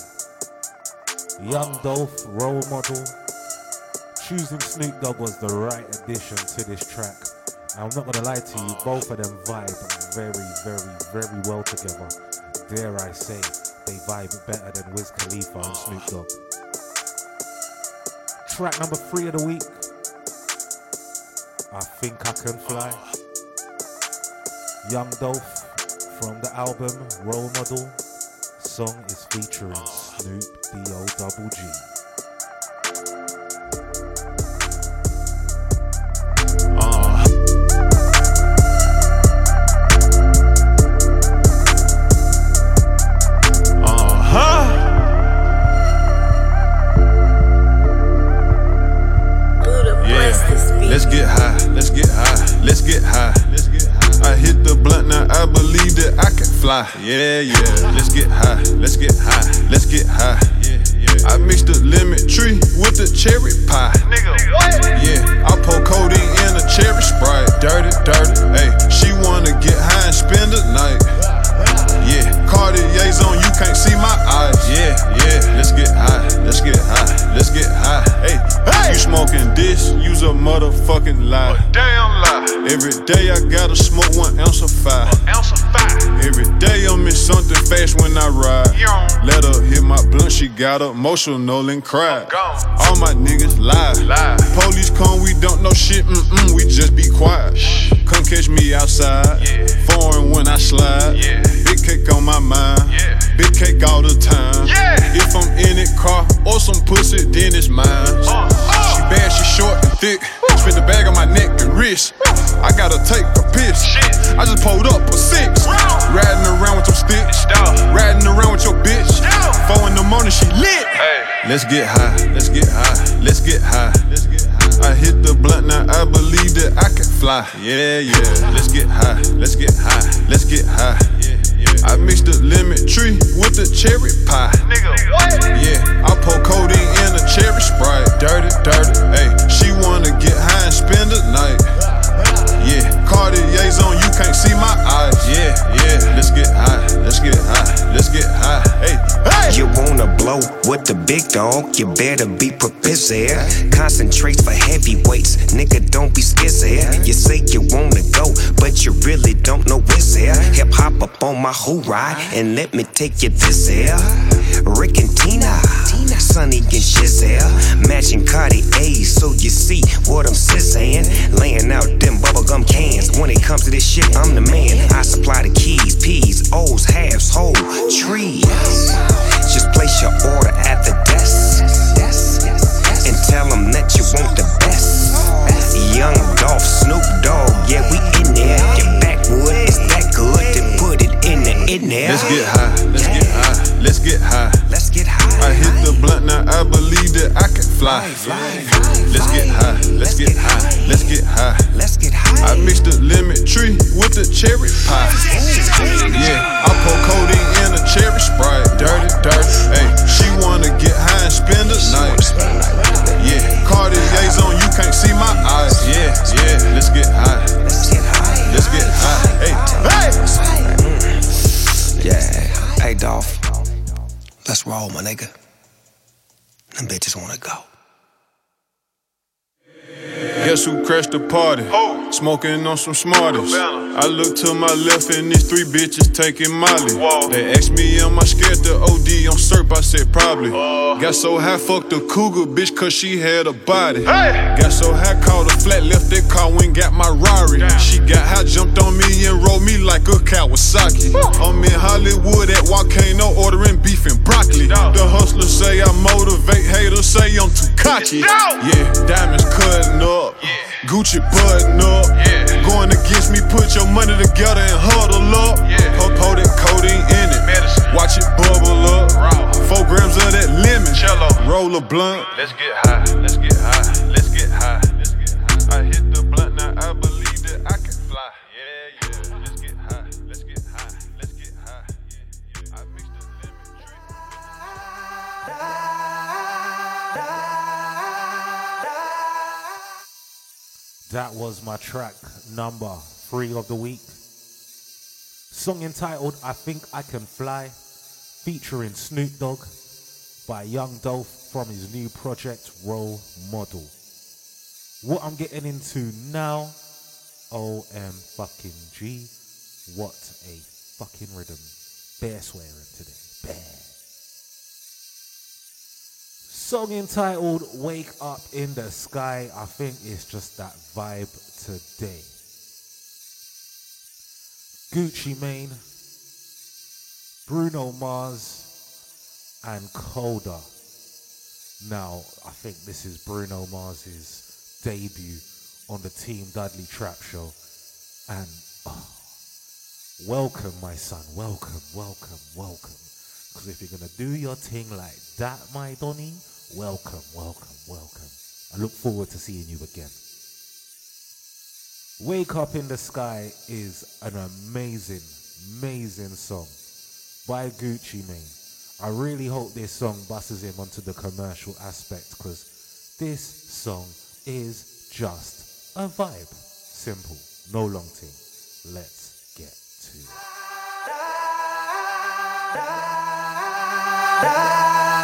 Young Dolph, role model. Choosing Snoop Dogg was the right addition to this track. I'm not gonna lie to you, both of them vibe very, very, very well together. Dare I say, they vibe better than Wiz Khalifa and Snoop Dogg. Track number three of the week. I think I can fly. Young Dolph from the album Role Model. Song is featuring Snoop D-O double G. Yeah, yeah, let's get high, let's get high, let's get high. Yeah, yeah. I mixed the lemon tree with the cherry pie. nigga. Yeah, I pour codeine in a cherry sprite. Dirty, dirty, hey, she wanna get high and spend the night. Yeah, Cartier's on, you can't see my eyes. Yeah, yeah, let's get high, let's get high, let's get high. Hey, hey. you smoking this, use a motherfucking lie. damn lie. Every day I gotta smoke one ounce of fire. ounce of fire. Every day I'm in something fast when I ride. Let her hit my blunt, she got emotional and cried. All my niggas lie. lie. Police come, we don't know shit, mm-mm, we just be quiet. Come catch me outside. Foreign when I slide. Big cake on my mind. Yeah. Big cake all the time. Yeah. If I'm in it, car or some pussy, then it's mine. Uh, uh. She bad, she short and thick. Woo. Spit the bag on my neck and wrist. Woo. I gotta take a piss. Shit. I just pulled up a six. Round. Riding around with some sticks. Riding around with your bitch. Yeah. Four in the morning, she lit. Hey. Let's get high. Let's get high. Let's get high. Let's get high. I hit the blunt, now I believe that I can fly. Yeah, yeah. Let's get high, let's get high, let's get high. I mixed the lemon tree with the cherry pie. Nigga, what? Yeah, I pour codeine in a cherry sprite. Dirty, dirty. Hey, she wanna get high and spend the night. Yeah, Cartier's on, you can't see my eyes. Yeah, yeah. Let's get high. Let's get high. Let's get high. Hey, hey. You wanna blow with the big dog? You better be prepared. Concentrate for heavyweights, nigga. Don't be scared. You say you wanna go, but you really don't know what's there. Hip hop up on my whole ride, and let me take you this here. Rick and Tina, Sonny and Shizelle, matching Cartier, so you see what I'm saying. Laying out them bubblegum cans. When it comes to this shit, I'm the man. I supply the keys, P's, O's, halves, whole trees. Just place your order at the desk and tell them that you want the best. Young Dolph, Snoop Dogg, yeah, we in there. Your backwood is that good to put it in the in there. Let's get high. Let's get high. Let's get high. Let's get high. I hit the blunt now. I believe that I can fly. Let's get high. Let's get high. Let's get high. Let's get high. I mixed the lemon tree with the cherry pie. Yeah, I pour codeine in a cherry sprite. Dirty, dirty. Hey, she wanna get high and spend the night. Yeah, Cartier's on, you can't see my eyes. Yeah, yeah. Let's get high. Let's get high. Let's get high. Hey, hey. Yeah. Hey, Dolph. Let's roll, my nigga. Them bitches wanna go. Guess who crashed the party? Smoking on some smarties. I look to my left and these three bitches taking Molly. They asked me, am I scared to OD on SERP? I said, probably. Got so high, fucked the cougar bitch, cause she had a body. Got so high, called a flat, left that car, went got my Rari. She got high, jumped on me and rolled me like a Kawasaki. I'm in Hollywood at Volcano, ordering beef and broccoli. The hustlers say I motivate, haters say I'm too cocky. Yeah, diamonds cutting up. Gucci button up. Going against me, put your money together and huddle up. Pour, pour that codeine in it. Medicine. Watch it bubble up. Four grams of that lemon. Roll a blunt. Let's get high. Let's get high. Let's get high. That was my track number three of the week. Song entitled I Think I Can Fly, featuring Snoop Dogg by Young Dolph from his new project Role Model. What I'm getting into now, OM fucking G, what a fucking rhythm. Bear swearing today. Bear. Song entitled Wake Up in the Sky. I think it's just that vibe today. Gucci Mane, Bruno Mars, and Kodak. Now, I think this is Bruno Mars's debut on the Team Dudley Trap Show. And oh, welcome, my son. Welcome, welcome, welcome. Because if you're going to do your thing like that, my Donny, welcome, welcome, welcome. I look forward to seeing you again. Wake Up in the Sky is an amazing, amazing song by Gucci Mane. I really hope this song buses him onto the commercial aspect because this song is just a vibe. Simple, no long thing. Let's get to it.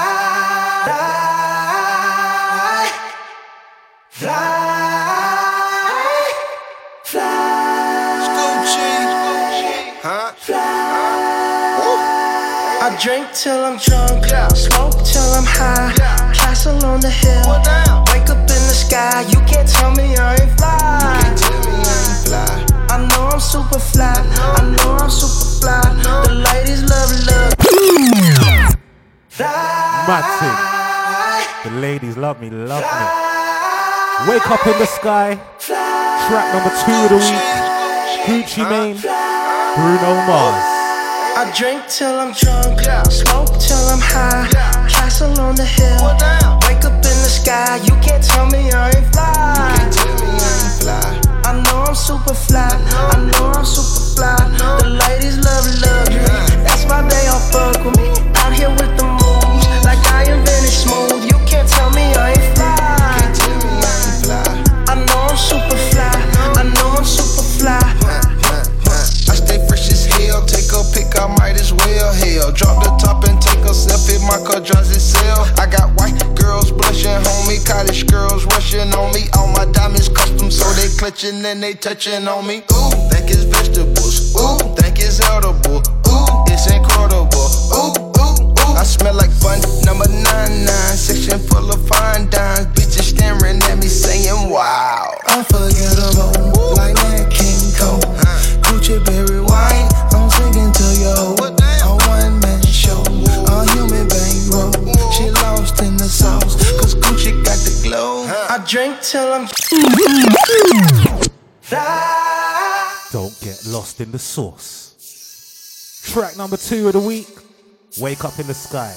I drink till I'm drunk, smoke till I'm high. Castle on the hill, wake up in the sky. You can't tell me I ain't fly. I know I'm super fly. I know I'm super fly. The ladies love love. Matty. The ladies love me, love me. Wake up in the sky. Track number two of the week. Gucci Mane, Bruno Mars. I I drink till I'm drunk, smoke till I'm high. Castle on the hill, wake up in the sky. You can't tell me I ain't fly. I know I'm super fly. I know I'm super fly. The ladies love luxury. That's why they all fuck with me. Out here with the smooth. You can't tell me I ain't fly. I know I'm super fly. I know I'm super fly. I stay fresh as hell. Take a pic, I might as well. Hell, drop the top and take a selfie. My car drives itself. I got white girls blushing, homie. College girls rushing on me. All my diamonds custom, so they clutching and they touching on me. Ooh, think it's vegetables. Ooh, think it's edible. Ooh, it's incredible. Ooh. I smell like bun number nine nine. Section full of fine dimes. Bitches staring at me saying, Wow. Unforgettable, like that King Cole. Uh. Gucci berry wine, I'm singing to yo. A one man show, a human bankroll. She lost in the sauce, cause Gucci got the glow. I drink till I'm. Don't get lost in the sauce. Track number two of the week Wake Up in the Sky.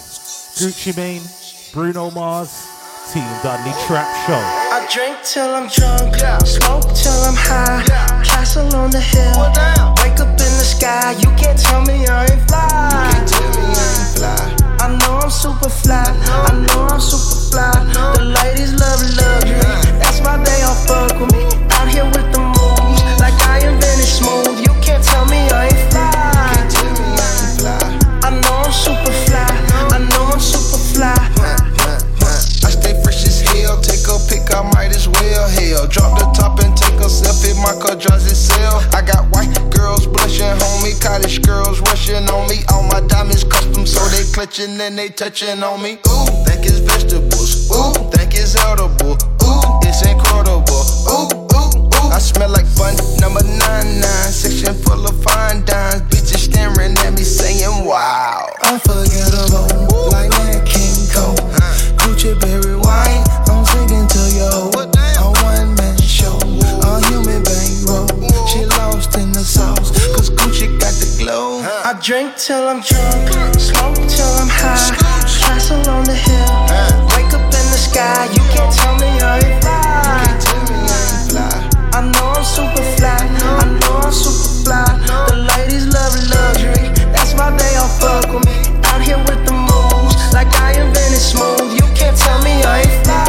Gucci Mane, Bruno Mars, Team Dudley Trap Show. I drink till I'm drunk, smoke till I'm high. Castle on the hill, wake up in the sky. You can't tell me I ain't fly. I know I'm super fly. I know I'm super fly. The ladies love luxury. That's why they all fuck with me. Out here with the moves, like I invented smooth. You can't tell me I ain't fly. Car drives itself. I got white girls blushing, homie. College girls rushing on me. All my diamonds custom, so they clutching and they touching on me. Ooh, think it's vegetables. Ooh, think it's edible. Ooh, it's incredible. Ooh, ooh, ooh. I smell like bun number nine nine. Section full of fine dimes. Bitches staring at me saying, Wow. Unforgettable, like that King Cole. Uh. Gucci berry wine, I'm singing to yo. Drink till I'm drunk, smoke till I'm high. Castle on the hill, wake up in the sky. You can't tell me I ain't fly. I know I'm super fly, I know I'm super fly. The ladies love luxury, that's why they all fuck with me. Out here with the moves, like I invented smooth. You can't tell me I ain't fly.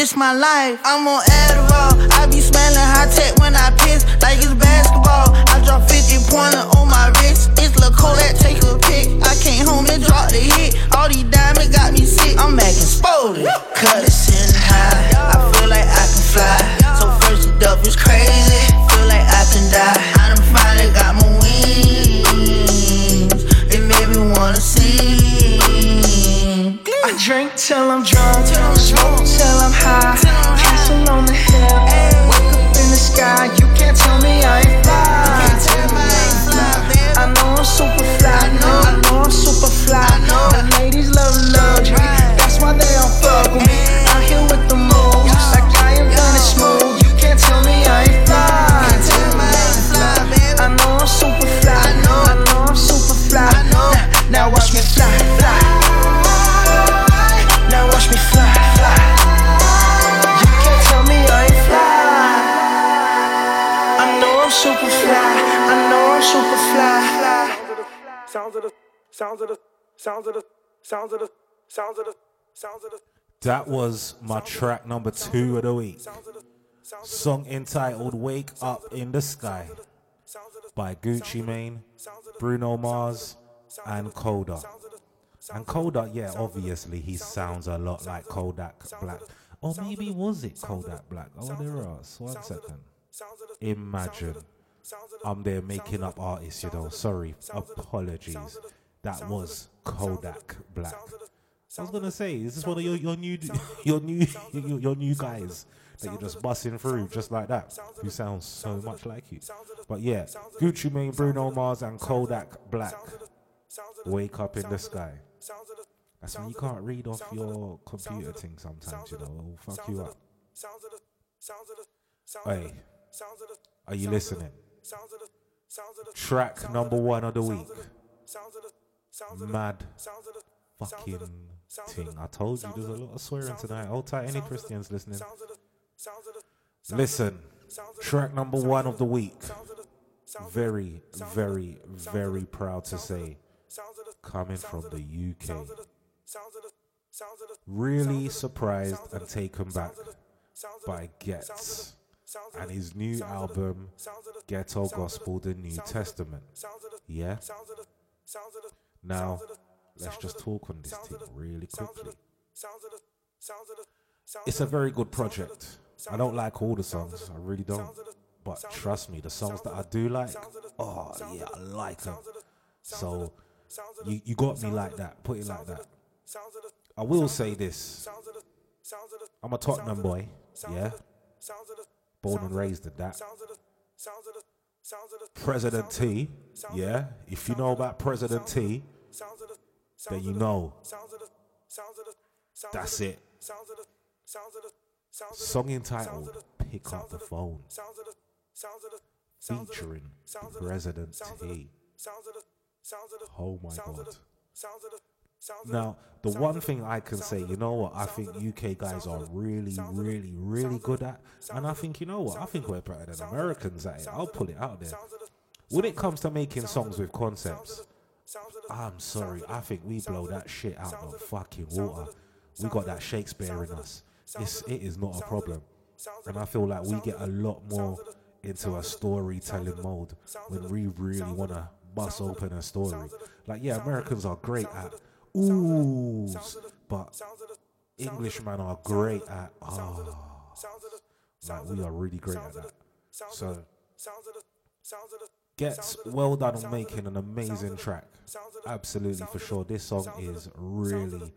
This my life. I'm on Adderall. I be smelling high tech when I piss, like it's basketball. I drop 50 pointer on my wrist. It's Kodak, take a pic. I came home and dropped the hit. All these diamonds got me sick. I'm acting spotted. Cut it sitting high. I feel like I can fly. So first up is crazy. Feel like I can die. Drink till I'm drunk, smoke till I'm high. Castle on the hill, wake up in the sky. You can't tell me I ain't fly. I'm super fly. I know I'm super fly. Sounds of the, sounds of the, sounds of the, sounds of the, sounds of the, sounds of the. That was my track number two of the week. Song entitled Wake Up in the Sky by Gucci Mane, Bruno Mars, and Kodak. And Kodak, yeah, obviously he sounds a lot like Kodak Black. Or maybe was it Kodak Black? Oh, there are. One second. Imagine. I'm there making up artists, you know. Sorry, apologies. That was Kodak Black. I was gonna say, is this one of your, your new your new your, your new guys that you're just busting through just like that? Who sounds so much like you. But yeah, Gucci Mane, Bruno Mars, and Kodak Black. Wake up in the sky. That's when you can't read off your computer thing sometimes, you know. It'll fuck you up. Hey, are you listening? Track number one of the week. Mad fucking thing. I told you there's a lot of swearing tonight. Hold tight, any Christians listening. Listen, track number one of the week. Very, very, very proud to say, coming from the UK. Really surprised and taken back by Ghetts and his new album, Ghetto Gospel, the New Testament. Yeah? Now, let's just talk on this thing really quickly. It's a very good project. I don't like all the songs, I really don't. But trust me, the songs that I do like, oh yeah, I like them. So, you, you got me like that, put it like that. I will say this I'm a Tottenham boy, yeah? Born and raised in that. President T, yeah? If you know about President T, then you know. That's it. Song entitled Pick Up the Phone, featuring President T. Oh my god. Now, the one thing I can say, you know what, I think UK guys are really, really, really good at, and I think, you know what, I think we're better than Americans at it. I'll put it out there. When it comes to making songs with concepts, I'm sorry, I think we blow that shit out of fucking water. We got that Shakespeare in us. It's, it is not a problem. And I feel like we get a lot more into a storytelling mode when we really want to bust open a story. Like, yeah, Americans are great at oohs, but Englishmen are great at ah. Like, we are really great at that. So, Ghetts well done on making an amazing track. Absolutely for sure. This song is really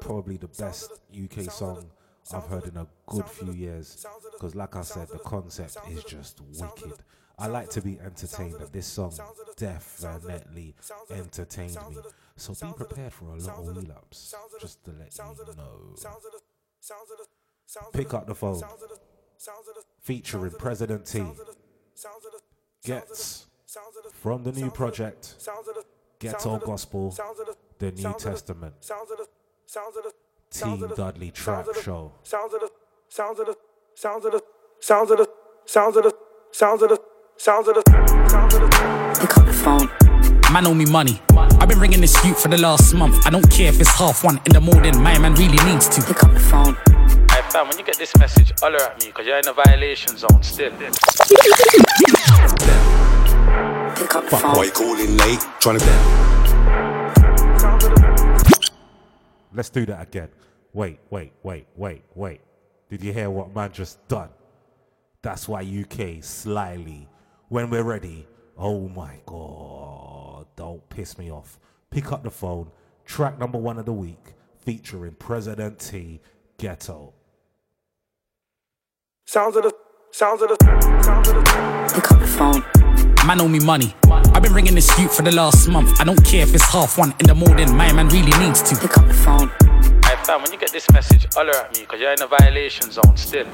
probably the best UK song I've heard in a good few years. Because, like I said, the concept is just wicked. I like to be entertained, and this song definitely entertained me. So be prepared for a lot of relapse, just to let you know. Pick up the phone, featuring President T. Ghetts from the new project, Ghetto Gospel, the New Testament. Team Dudley Trap Show. Sounds of the sounds of the sounds of the sounds of the sounds of the sounds of the sounds of the sounds of the Pick up the phone. Man owe me money. I've been ringing this youth for the last month. I don't care if it's half one in the morning. My man really needs to pick up the phone. Hey fam, when you get this message, holler at me, cause you're in a violation zone still. Pick up the phone. why you calling late? Trying to Let's do that again. Wait, wait, wait, wait, wait. Did you hear what man just done? That's why UK slyly, when we're ready, oh my god, don't piss me off. Pick up the phone, track number one of the week, featuring President T Ghetto. sounds of the sounds of the sounds of the Pick up the phone. Man owe me money. I've been ringing this youth for the last month. I don't care if it's half one in the morning. My man really needs to pick up the phone. Hey fam, when you get this message, holler at me, cause you're in a violation zone still.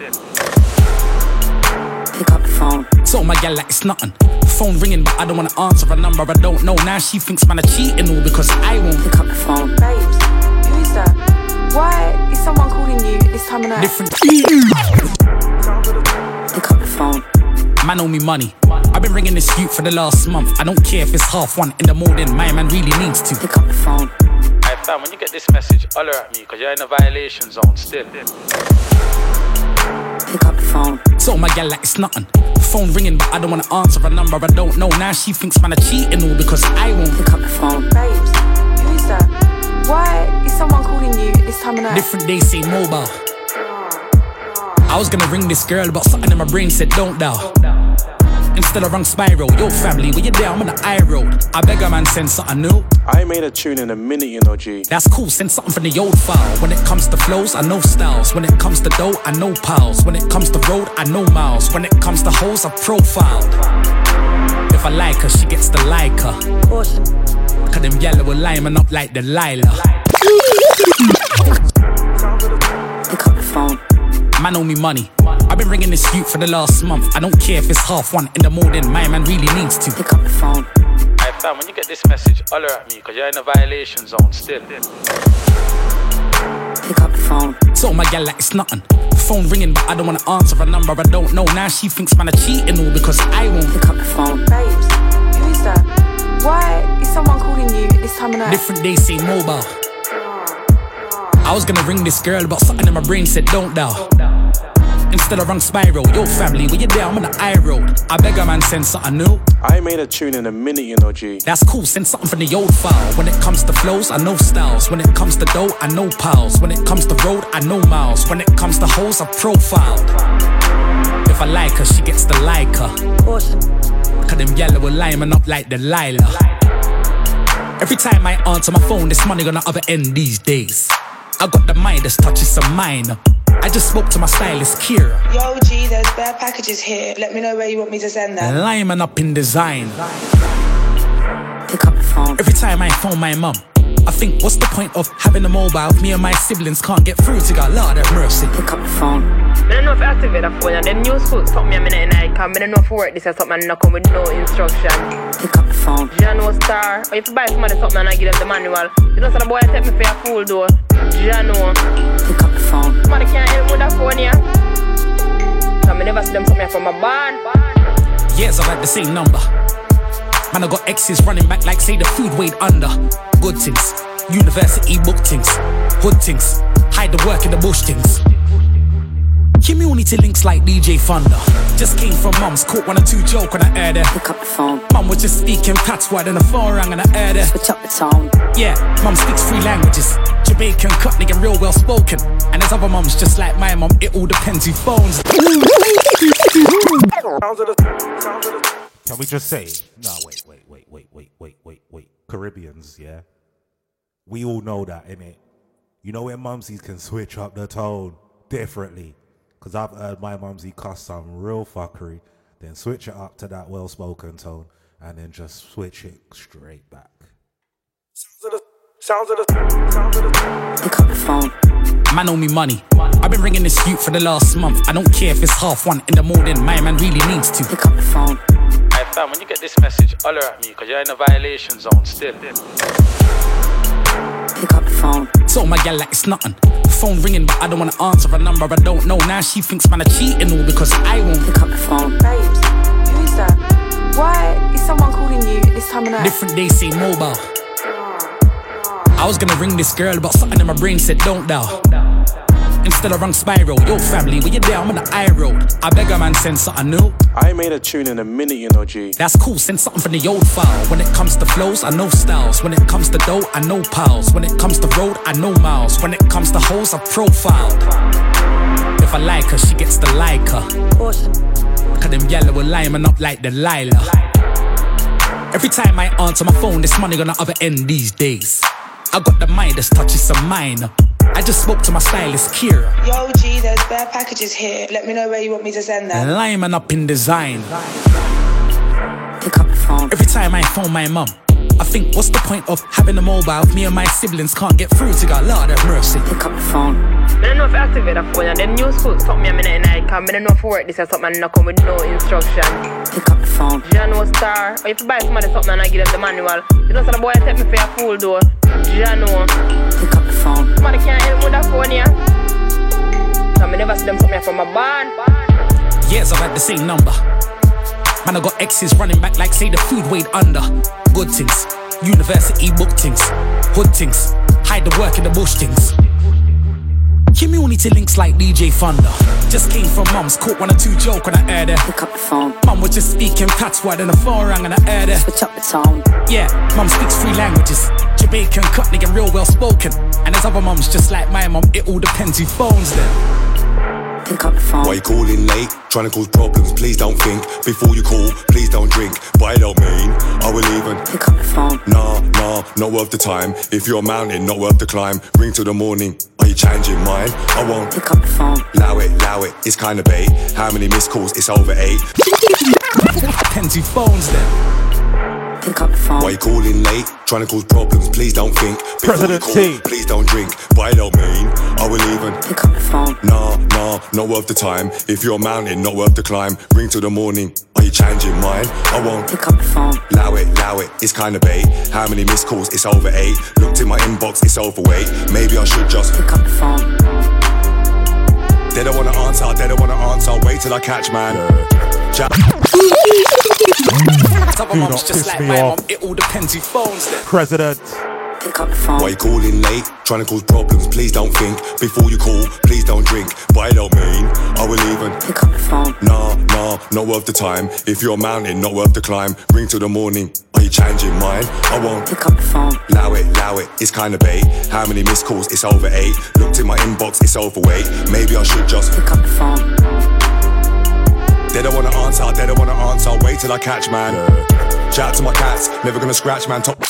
Pick up the phone. So my gal like it's nothing. Phone ringing, but I don't wanna answer a number I don't know. Now she thinks man I cheating all because I won't pick up the phone. Babes, who's that? Why is someone calling you this time of night? Different. Pick up the phone. Man owe me money. I've been ringing this youth for the last month. I don't care if it's half one in the morning. My man really needs to pick up the phone. Hey fam, when you get this message, holler at me, cause you're in a violation zone still. Pick up the phone. So my gal like it's nothing. Phone ringing, but I don't wanna answer a number I don't know. Now she thinks man I cheating all because I won't pick up the phone. Babes, who's that? Why is someone calling you this time of night? Different days say mobile. I was gonna ring this girl, but something in my brain said don't dial. Instead of wrong spiral, yo family, where you there? I'm on the high road. I beg a man send something new. I made a tune in a minute, you know, G. That's cool, send something from the old file. When it comes to flows, I know styles. When it comes to dough, I know piles. When it comes to road, I know miles. When it comes to hoes, I've profiled. If I like her, she gets to like her. Cause them yellow will lining up like Delilah. Pick up the phone. Man owe me money. I've been ringing this youth for the last month. I don't care if it's half one in the morning. My man really needs to pick up the phone. Hey fam, when you get this message, holler at me, cause you're in a violation zone still. Pick up the phone. So my gal like it's nothing. Phone ringing, but I don't wanna answer a number I don't know. Now she thinks man I cheating all because I won't pick up the phone. Babes, who is that? Why is someone calling you this time of night? Different days say mobile. I was gonna ring this girl, but something in my brain said don't dial. Instead of wrong spiral, yo family, where you there? I'm on the high road. I beg a man send something new. I ain't made a tune in a minute, you know, G. That's cool, send something from the old file. When it comes to flows, I know styles. When it comes to dough, I know piles. When it comes to road, I know miles. When it comes to hoes, I've profiled. If I like her, she gets to like her. Cause them yellow will lining up like Delilah. Every time I answer my phone, there's money on the other end these days. I got the Midas touch, it's a minor. I just spoke to my stylist, Kira. Yo, G, there's bare packages here. Let me know where you want me to send them. Lyman up in design. Pick up the phone. Every time I phone my mum, I think, what's the point of having a mobile if me and my siblings can't get through to God? Lord have mercy. Pick up the phone. I don't know if I activate the phone and them new school something me a minute and I come. I don't know if I work this or something and not come with no instruction. Pick up the phone. You know star. Or if you buy somebody something and I give them the manual. You know so the boy take me for a fool though. You know. Pick up the phone. Somebody can't help with that phone yeah. So I never see them something from my band. Yes, I've had the same number. Man, I got exes running back like say the food weighed under. Good things, university book things, hood things, hide the work in the bush things. Community links like DJ Thunder. Just came from mum's, caught one or two joke when I heard her. Pick up the phone. Mum was just speaking patois, then the phone rang and I heard her. Switch up the tone. Yeah, mum speaks three languages. Jamaican, Cockney, and real well spoken. And there's other mums just like my mum, it all depends who phones. Can we just say, no, wait, wait, wait, wait, wait, wait, wait, wait. Caribbeans, yeah? We all know that, innit? You know when mumsies can switch up the tone differently? Because I've heard my mumsy cuss some real fuckery, then switch it up to that well spoken tone, and then just switch it straight back. Sounds of the, sounds of the, Pick up the phone. Man owe me money. I've been ringing this youth for the last month. I don't care if it's half one in the morning. My man really needs to pick up the phone. Hey fam, when you get this message, holler at me, cause you're in a violation zone still. Pick up the phone. So my gal like it's nothing. Phone ringing, but I don't wanna answer a number I don't know. Now she thinks man I cheating all because I won't pick up the phone. Babes, who is that? Why is someone calling you this time of night? Different days say mobile. Ah, ah. I was gonna ring this girl, but something in my brain said don't dial. Instead of wrong spiral, yo family, where you there? I'm on the high road. I beg a man send something new. I made a tune in a minute, you know, G. That's cool, send something from the old file. When it comes to flows, I know styles. When it comes to dough, I know piles. When it comes to road, I know miles. When it comes to hoes, I've profiled. If I like her, she gets to like her. Cause them yellow will lining up like Delilah. Every time I answer my phone, there's money on the other end these days. I got the Midas touch, it's a minor. I just spoke to my stylist, Kira. Yo, G, there's bare packages here. Let me know where you want me to send them. Lyman up in design. Pick up the phone. Every time I phone my mum, I think, what's the point of having a mobile if me and my siblings can't get through to God? Lord have mercy. Pick up the phone. I don't know if I activate the phone and them new school something me a minute and I come. I don't know if I work this or something and not come with no instruction. Pick up the phone. You know star. Or if you buy somebody something and I give them the manual. You know so the boy take me for a fool though. You know. Pick up the phone. Somebody can't help with phone I never see them something from my band. Years I've had the same number. Man, I got exes running back like say the food weighed under. Good things, university book things, hood things, hide the work in the bush things. Community links like DJ Thunder. Just came from mum's, caught one or two joke when I heard it. Pick up the phone. Mum was just speaking patois, then the phone rang and I heard it. Switch up the tone. Yeah, mum speaks three languages. Jamaican, Cockney, and real well spoken. And there's other mums just like my mum, it all depends who phones them. Pick up the phone. Why you calling late? Trying to cause problems, please don't think. Before you call, please don't drink. But I don't mean I will even Pick up the phone. Nah, nah, not worth the time. If you're a mountain, not worth the climb. Ring till the morning. Are you changing mine? I won't pick up the phone. Allow it, allow it. It's kinda bait. How many missed calls? It's over eight. Kenzie phones them. Pick up the phone. Why you calling late? Trying to cause problems, please don't think. Before President you call, T. Please don't drink. But I don't mean I will even pick up the phone. Nah, nah, not worth the time. If you're a mountain, not worth the climb. Ring till the morning. Are you changing mine? I won't pick up the phone. Allow it, allow it. It's kinda bait. How many missed calls? It's over eight. Looked in my inbox, it's overweight. Maybe I should just pick up the phone. They don't wanna answer, they don't wanna answer. Wait till I catch man. Ja- Some Do mums just like my off. mum, it all depends who phones them. President. Pick up the phone. Why you calling late? Trying to cause problems, please don't think. Before you call, please don't drink. But I don't mean I will even pick up the phone. Nah, nah, not worth the time. If you're a mountain, not worth the climb. Ring till the morning. Are you changing mine? I won't pick up the phone. Allow it, allow it. It's kinda bait. How many missed calls? It's over eight. Looked in my inbox, it's overweight. Maybe I should just pick up the phone. They don't wanna answer, they don't wanna answer. Wait till I catch man. Shout out to my cats, never gonna scratch man. Top.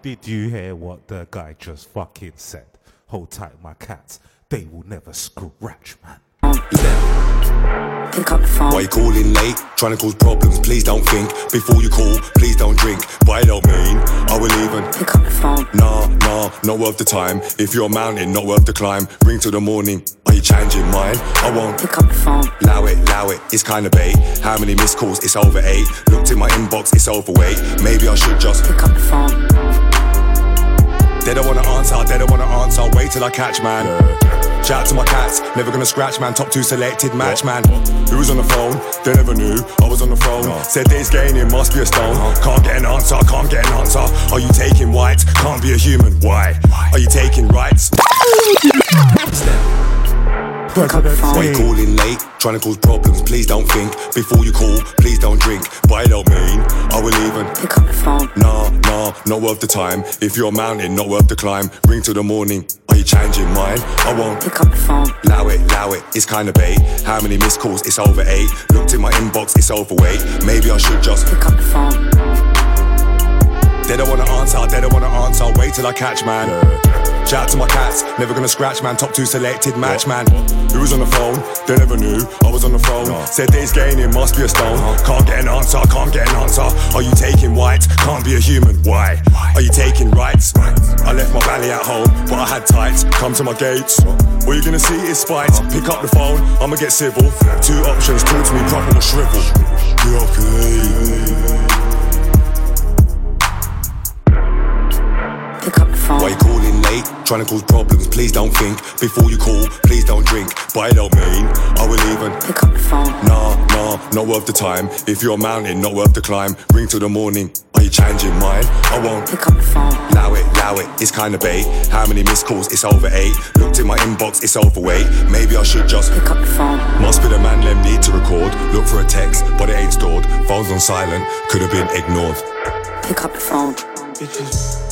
Did you hear what the guy just fucking said? Hold tight, my cats. They will never scratch, man. Pick up the phone. Why you calling late? Trying to cause problems, please don't think. Before you call, please don't drink. But I don't mean I will even pick up the phone. Nah, nah, not worth the time. If you're a mountain, not worth the climb. Ring till the morning. Are you changing mine? I won't pick up the phone. Allow it, allow it. It's kinda bait. How many missed calls? It's over eight. Looked in my inbox, it's overweight. Maybe I should just pick up the phone. They don't wanna answer, they don't wanna answer. Wait till I catch man. Shout out to my cats, never gonna scratch man. Top two selected match man. Who was on the phone? They never knew I was on the phone. Said days gaining must be a stone. Uh-huh. Can't get an answer, can't get an answer. Are you taking whites? Can't be a human. Why? Are you taking rights? President Why you calling late? Trying to cause problems, please don't think. Before you call, please don't drink. But I don't mean I will even pick up the phone. Nah, nah, not worth the time. If you're a mountain, not worth the climb. Ring till the morning. Are you changing mine? I won't pick up the phone. Allow it, allow it. It's kinda bait. How many missed calls? It's over eight. Looked in my inbox, it's overweight. Maybe I should just pick up the phone. They don't wanna answer, they don't wanna answer. Wait till I catch man. Shout out to my cats, never gonna scratch man. Top two selected match man. Who was on the phone? They never knew I was on the phone. Said days gaining must be a stone. Uh-huh. Can't get an answer, can't get an answer. Are you taking whites? Can't be a human. Why? Are you taking rights? I left my valley at home, but I had tights. Come to my gates. All you're gonna see is spite. Uh-huh. Pick up the phone, I'ma get civil. Two options, talk to me proper or shrivel. Yeah, okay. Pick up the phone. Why you calling late? Trying to cause problems, please don't think. Before you call, please don't drink. But I don't mean I will even pick up the phone. Nah, nah, not worth the time. If you're a mountain, not worth the climb. Ring till the morning. Are you changing mine? I won't pick up the phone. Allow it, allow it. It's kinda bait. How many missed calls? It's over eight. Looked in my inbox, it's overweight. Maybe I should just pick up the phone. Must be the man them need to record. Look for a text, but it ain't stored. Phone's on silent, could have been ignored. Pick up the phone. Bitches.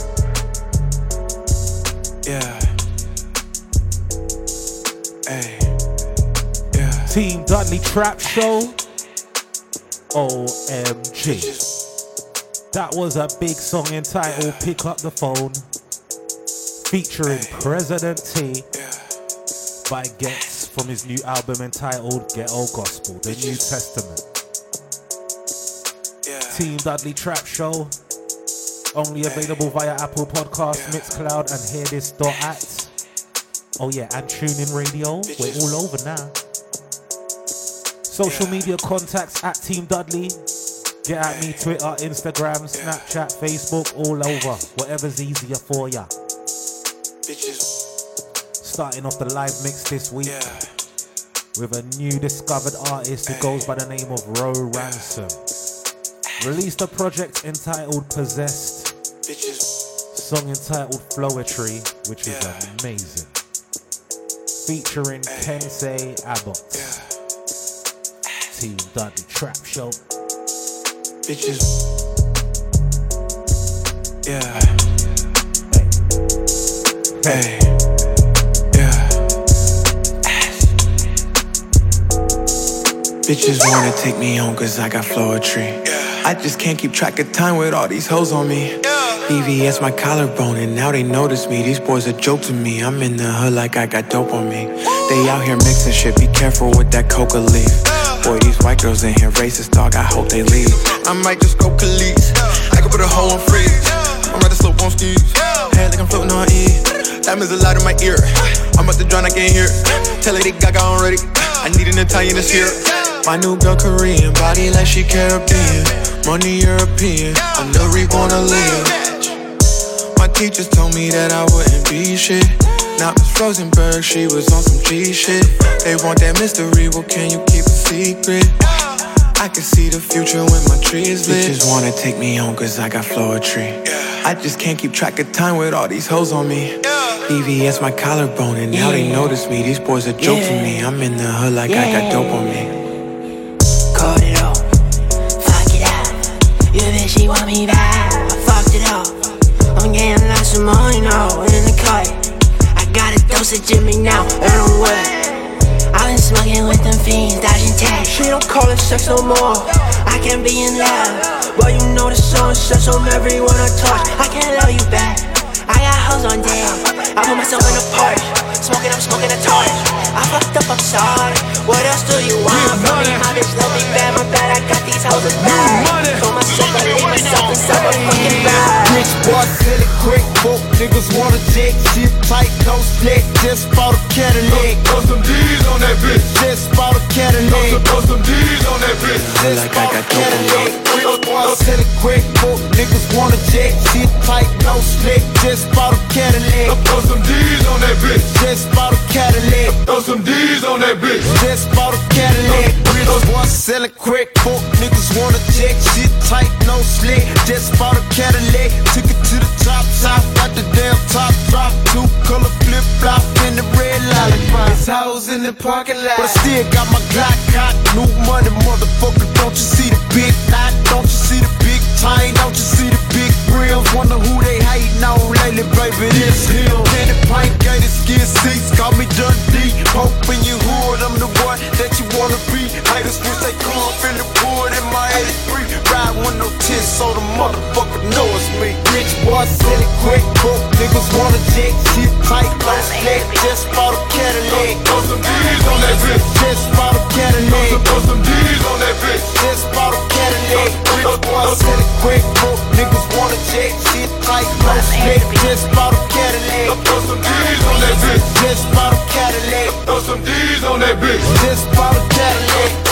Yeah. Hey. Yeah. Team Dudley Trap Show. OMG. That was a big song entitled Pick Up the Phone. Featuring President T by Ghetts from his new album entitled Ghetto Gospel, the New Testament. Yeah. Team Dudley Trap Show. Only available via Apple Podcasts, Mixcloud, and Hear This dot at. Oh yeah, and TuneIn Radio. We're all over now. Social media contacts at Team Dudley. Get at me Twitter, Instagram, Snapchat, Facebook, all over. Whatever's easier for ya. Bitches. Starting off the live mix this week with a new discovered artist who goes by the name of Ro Ransom. Released a project entitled Possessed bitches. Song entitled Flowetry, which yeah. is amazing. Featuring hey. Kensei Abbott. Yeah. Team Dudley Trap Show. Bitches. Yeah. Hey. hey. Yeah. Bitches wanna take me home cause I got flow a tree. Yeah. I just can't keep track of time with all these hoes on me. EVS my collarbone and now they notice me. These boys a joke to me. I'm in the hood like I got dope on me. They out here mixing shit. Be careful with that coca leaf. Boy, these white girls in here racist, dog. I hope they leave. I might just go police. I could put a hole on freeze. I'm rather slope on skis. Head like I'm floating on E. That means a lot in my ear. I'm about to drown, I can't hear. Tell Lady Gaga already. I need an Italian to hear. My new girl Korean, body like she Caribbean. Money European, I'm the reborn of Leah. My teachers told me that I wouldn't be shit. Now Miss Rosenberg, she was on some G shit. They want that mystery, well, can you keep a secret? I can see the future when my tree is lit. Bitches wanna take me home cause I got floetry. I just can't keep track of time with all these hoes on me. EVS my collarbone and now they notice me. These boys a joke to me. I'm in the hood like I got dope on me. Caught it all. Fuck it up. You bitch, she want me back. I'm getting lots of money now in the cut. I got a dose of Jimmy now, and I'm wet. I've been smoking with them fiends, dodging tags. She don't call it sex no more. I can't be in love, but you know the song says on everyone I touch. I can't love you back. I got hoes on deck. I put myself in a Porsche, smoking, I'm smoking a torch. I fucked up, I'm sorry. What else do you want from me? My bitch love me bad, my bad. I got these hoes in bad. Call myself, I leave myself inside my fucking bag. Rich boy, sell it quick, broke niggas wanna dick, shit tight, no slick, just bought a Cadillac. Throw some D's on that bitch. Just bought a Cadillac. Throw some D's on that bitch. Just Like I got dope on me. Rich boy, sell it quick, broke niggas wanna dick, shit tight, no slick, just bought a Cadillac. Throw some D's on that bitch. Just bought a Cadillac. Throw some D's on that bitch. Just bought a Cadillac. Rich boy, sell it quick, broke niggas wanna dick, shit tight, no slick, just bought a Cadillac. Took it to the top, top, got the damn top drop, two color flip flop in the red lollipop. It's hoes in the parking lot, but I still got my Glock cock, new money, motherfucker. Don't you see the big knot? Don't you see the big chain? Don't you see the big rims? Wonder who they hating on lately, baby. This him. Candy paint, gated skin seats, call me Dundee. Pope in your hood, I'm the one that you wanna be. Haters wish they come in the wood in my 83. Ride with no tits, so the motherfucker know it's me. Rich boy, sell it quick, broke niggas wanna dick, shit tight, no slick. Just bought a Cadillac. Throw some D's on that bitch. Just bought a Cadillac. Throw some D's on that bitch. Just bought a Cadillac. Rich boy, sell it quick, broke niggas wanna dick, shit tight, no slick. Just bought a Cadillac. Throw some D's on that bitch. Just bought a Cadillac. Throw some D's on that bitch. Just bought a Cadillac.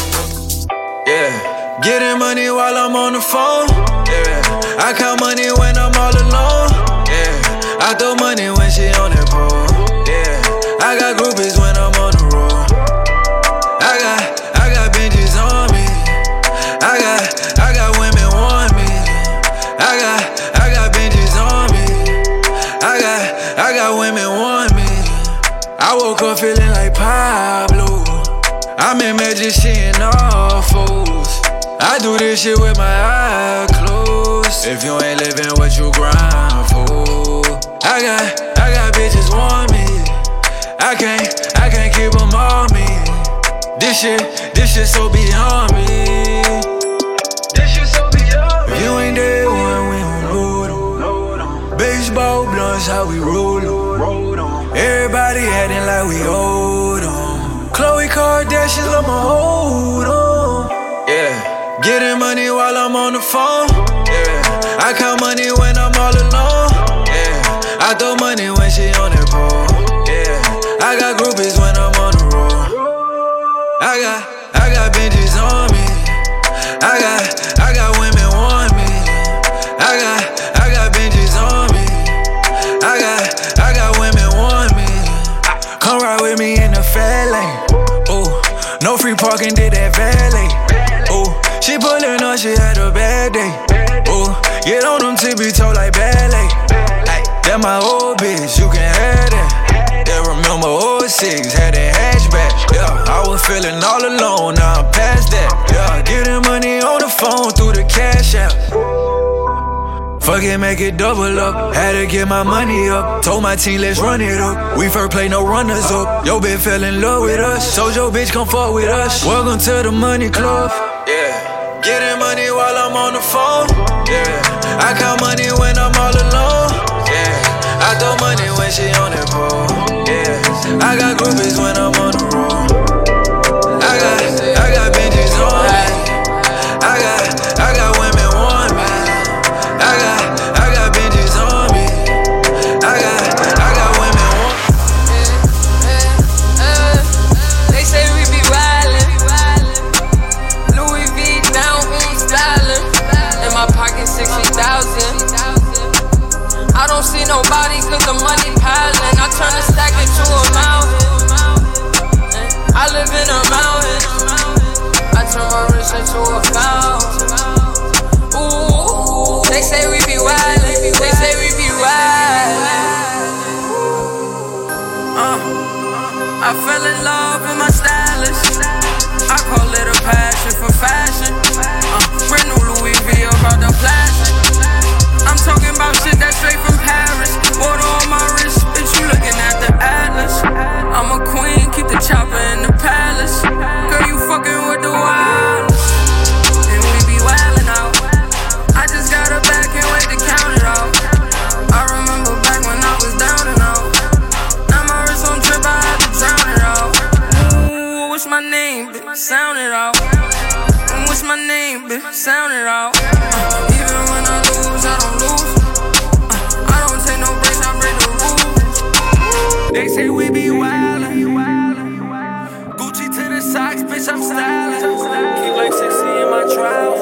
Getting money while I'm on the phone. Yeah, I count money when I'm all alone. Yeah, I throw money when she on that pole. Yeah, I got groupies when I'm on the road. I got, I got benches on me. I got, I got women want me. I got, I got benches on me. I got, I got women want me. I woke up feeling like Pablo. I'm in magic. I do this shit with my eyes closed. If you ain't living what you grind for, I got, I got bitches want me. I can't, I can't keep them on me. This shit, this shit so beyond me. This shit so beyond me. You ain't there when we don't load. Baseball blunts, how we roll 'em. Everybody acting like we old 'em. Khloe Kardashian, I'ma hold on. Getting money while I'm on the phone. Yeah, I count money when I'm all alone. Yeah, I throw money when she on that pole. Yeah, I got groupies when I'm on the road. I got she had a bad day. Ooh, get on them tippy toe like ballet. That my old bitch, you can have that. Yeah, remember 06, had that hatchback. Yeah, I was feeling all alone, now I'm past that. Yeah, getting money on the phone through the cash app. Fuck it, make it double up. Had to get my money up. Told my team, let's run it up. We first play, no runners up. Yo, bitch fell in love with us. Told your bitch, come fuck with us. Welcome to the money club. Getting money while I'm on the phone. Yeah. I count money when I'm all alone. Yeah. I throw money when she on that pole. Yeah. I got groupies when I'm on Sound it out. Uh, even when I lose, I don't lose. Uh, I don't take no breaks, I break the rules. They say we be wildin'. Gucci to the socks, bitch, I'm stylin'. Keep like 60 in my trials.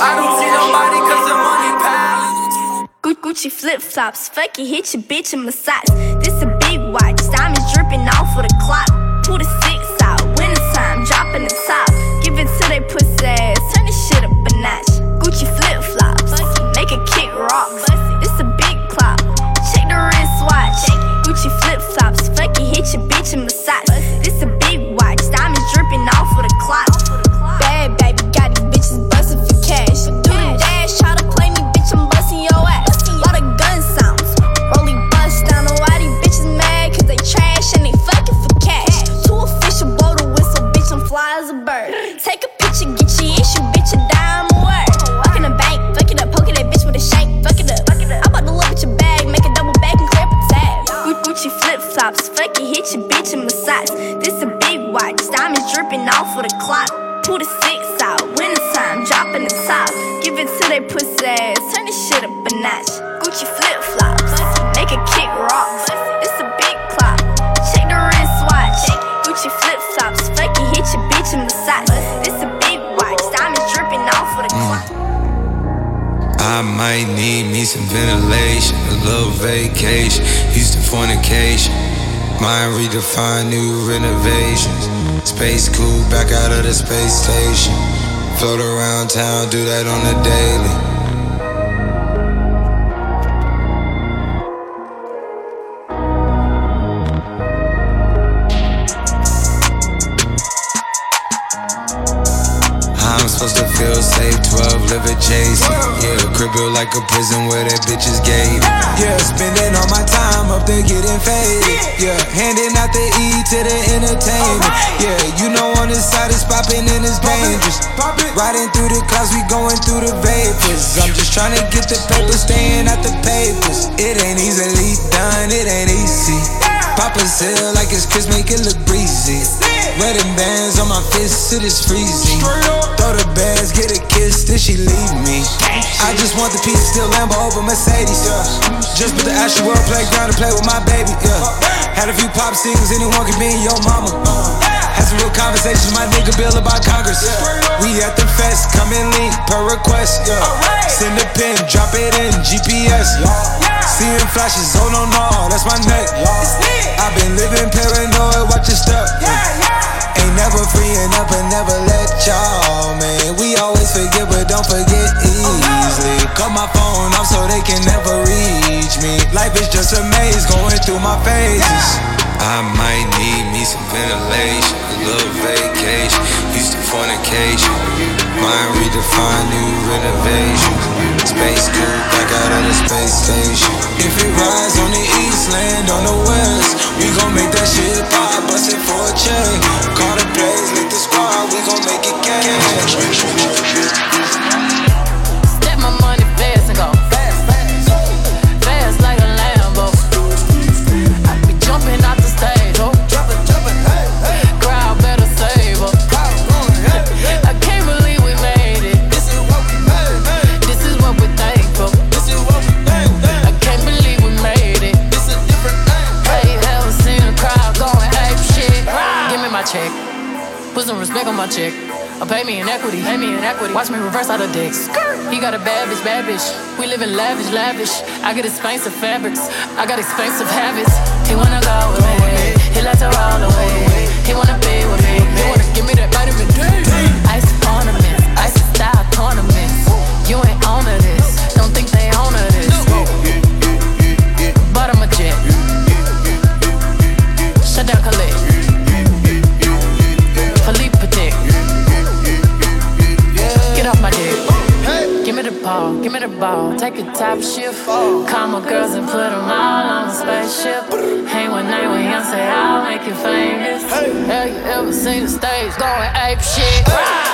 I don't see nobody cause the money piling. Gucci flip flops, fuck it, hit your bitch in my massage. This a big watch, diamonds dripping off of the clock. Pull the vacation, used to fornication. Mind redefine new renovations. Space cool, back out of the space station. Float around town, do that on the daily. Like a prison where that bitch is gated. Yeah, spending all my time up there getting faded. Yeah, handing out the E to the entertainment. Yeah, you know on this side it's popping and it's dangerous. Riding through the clouds, we going through the vapors. I'm just trying to get the paper, staying at the papers. It ain't easily done, it ain't easy. Pop a seal like it's Chris, make it look breezy. Wedding bands on my fists, it is freezing. Throw the bags, get a kiss, then she leave me. I just want the piece, still Lambo over Mercedes. Yeah. Just put the Ashley World playground to play with my baby. Yeah. Had a few pop singles, anyone can be your mama. Had some real conversations, my nigga Bill about Congress. We at the fest, come and link per request. Yeah. Send a pin, drop it in GPS. Seeing flashes, oh no no, that's my neck. I've been living paranoid, watch your step. Ain't never freeing up and never let y'all, man. We always forget, but don't forget easily. Cut my phone off so they can never reach me. Life is just a maze going through my phases. I might need me some ventilation, a little vacation, used to fornication. Mind redefine new renovations. Space at a space station. If it rise on the east, land on the west, we gon' make that shit pop, reverse out of dicks. He got a bad bitch, bad bitch. We live in lavish, lavish. I get expensive fabrics. I got expensive habits. He wanna go with me. He likes to roll away. He wanna be with me. He wanna give me that vitamin D. ball. Take a top shift. Call my girls and put them all on a spaceship. Hang one night with say I'll make you famous. Have you ever seen the stage going ape shit?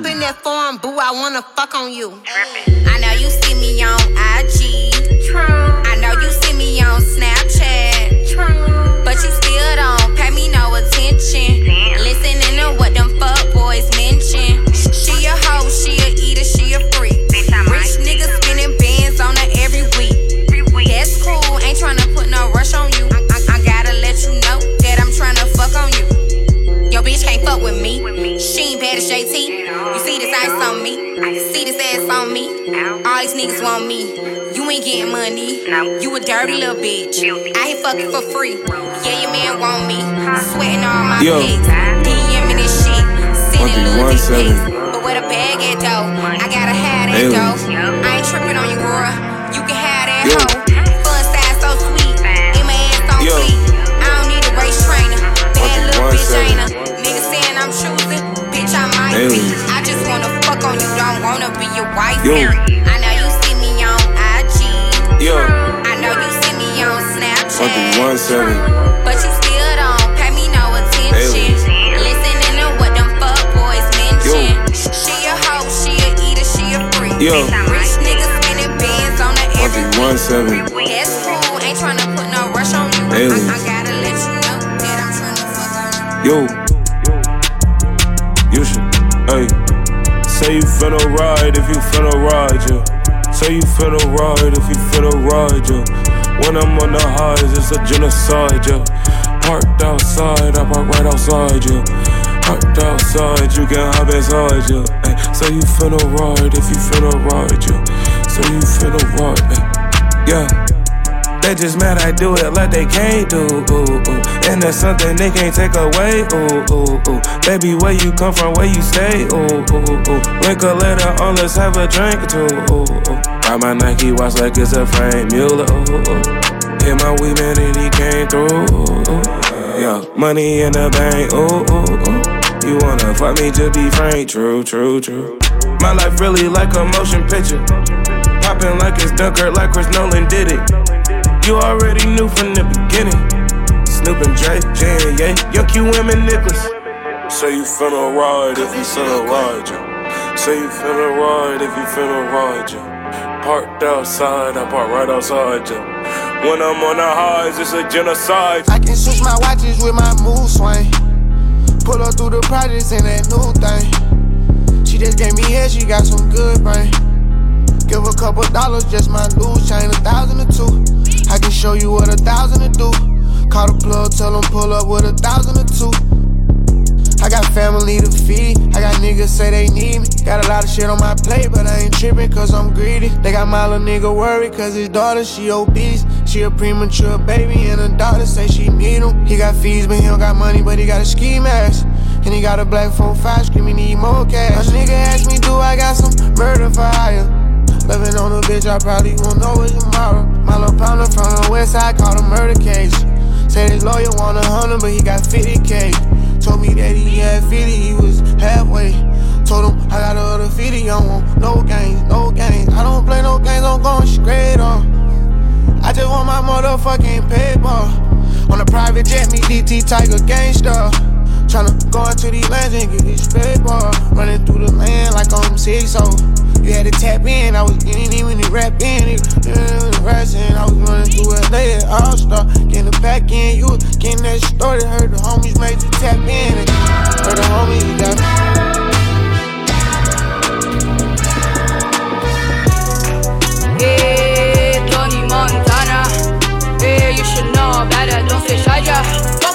Up in that form, boo, I wanna fuck on you. On me. See this ass on me. All these niggas want me. You ain't getting money. You a dirty little bitch. I ain't fucking for free. Yeah, your man want me. Sweating all my Yo. pics. DM in this shit. Sending little dick 137. pics. But where the bag at though? I gotta have that though. I ain't tripping on you, girl. You can have that Yo. hoe. Fun size so sweet. In my ass on Yo. I don't need a race trainer. Bad little bitch ain't a nigga saying I'm choosing. Bitch, I might be. Fuck on you. Don't wanna be your wife. Yo. I know you see me on IG. Yo. I know you see me on Snapchat. One seven. But you still don't pay me no attention. Listening to what them fuck boys mention. She a hoe, she a eater, she a freak. Yo. Rich niggas spending bands on every one seven. That's cool, ain't tryna put no rush on you. I, I gotta let you know that I'm tryna fuck on you. Yo, you should, hey, say you finna ride if you finna ride, yeah. Say you finna ride if you finna ride, yeah. When I'm on the highs, it's a genocide, yeah. Parked outside, I park right outside, yeah. Parked outside, you can hop inside, yeah. Hey, say you finna ride if you finna ride, yeah. Say you finna ride, hey. yeah. They just mad I do it like they can't do. Ooh, ooh. And that's something they can't take away. Ooh, ooh, ooh. Baby, where you come from, where you stay? Ooh, ooh, ooh. Wake up later on, let's have a drink two. Ooh, ooh. Buy my Nike watch like it's a Franck Muller. Ooh, ooh. Hit my weed man and he came through. Ooh, ooh. Yeah, money in the bank. Ooh, ooh, ooh. You wanna fuck me to be frank? True, true, true. My life really like a motion picture. Popping like it's Dunkirk, like Chris Nolan did it. You already knew from the beginning. Snoop and Dre, J and Ye, Young Q, and Nicholas. Say you finna ride if you finna ride, you. Say you finna ride if you finna ride, you. Parked outside, I park right outside, you. When I'm on the highs, it's a genocide. I can switch my watches with my mood swing. Pull up through the projects in that new thing. She just gave me head, she got some good brain. Give a couple dollars, just my loose chain, a thousand or two. I can show you what a thousand to do. Call the plug, tell them pull up with a thousand or two. I got family to feed. I got niggas say they need me. Got a lot of shit on my plate, but I ain't tripping cause I'm greedy. They got my little nigga worried cause his daughter, she obese. She a premature baby and her daughter say she need him. He got fees, but he don't got money, but he got a ski mask. And he got a black phone five screaming, need more cash. A nigga asked me, do I got some murder for hire? Loving on a bitch, I probably won't know it tomorrow. My little partner from the west side called a murder case. Said his lawyer want a hundred, but he got 50k. Told me that he had 50, he was halfway. Told him I got other 50, I want no games, no games. I don't play no games, I'm going straight on. I just want my motherfucking paper. On a private jet, me DT Tiger gangster. Tryna and get this paper. Running through the land like I'm six, so you had to tap in. I was getting in when you rap in. It mm, was racing. I was running through LA All Star. Getting the pack in. You was getting that started. Heard the homies made you tap in. And heard the homies got. Hey, Tony Montana. Hey, you should know better, don't say shy,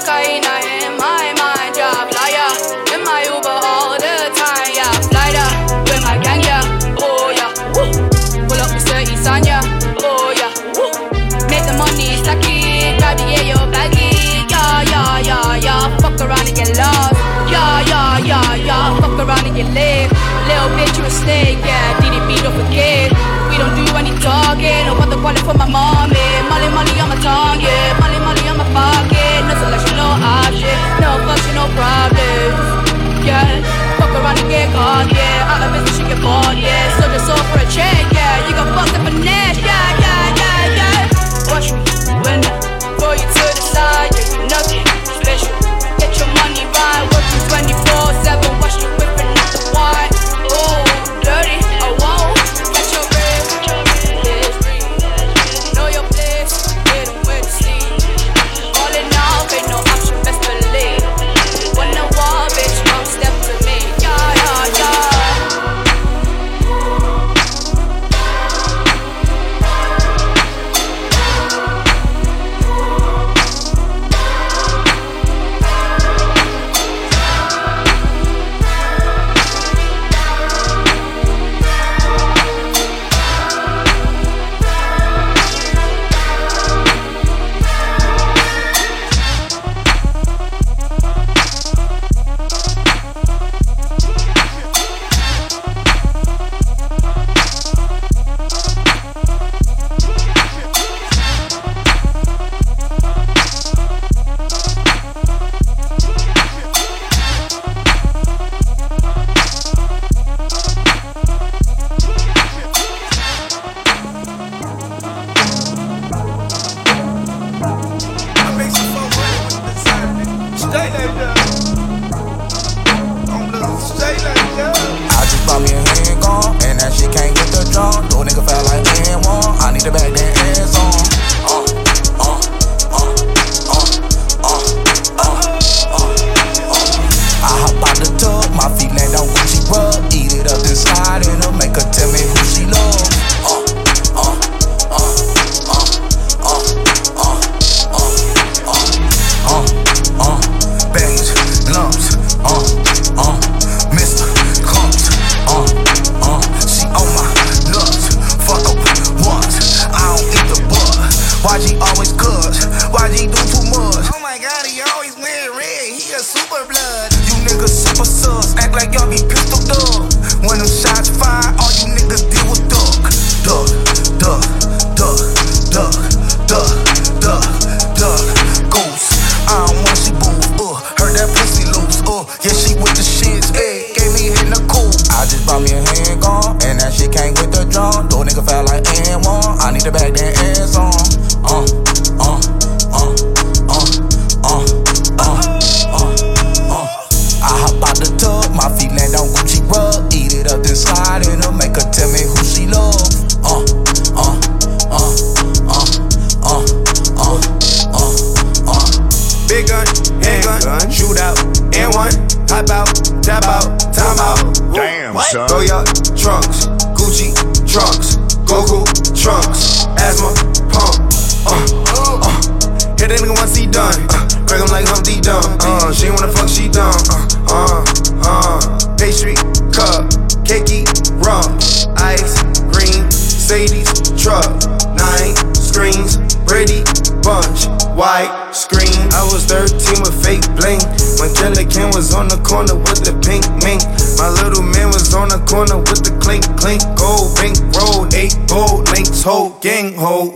Get lit. Little bitch, you a snake, yeah. DDB, don't forget. We don't do any talking. I want the quality for my mommy. Molly, Molly on my tongue, yeah. Molly, Molly on my pocket. No selection, no option. No function, no problems.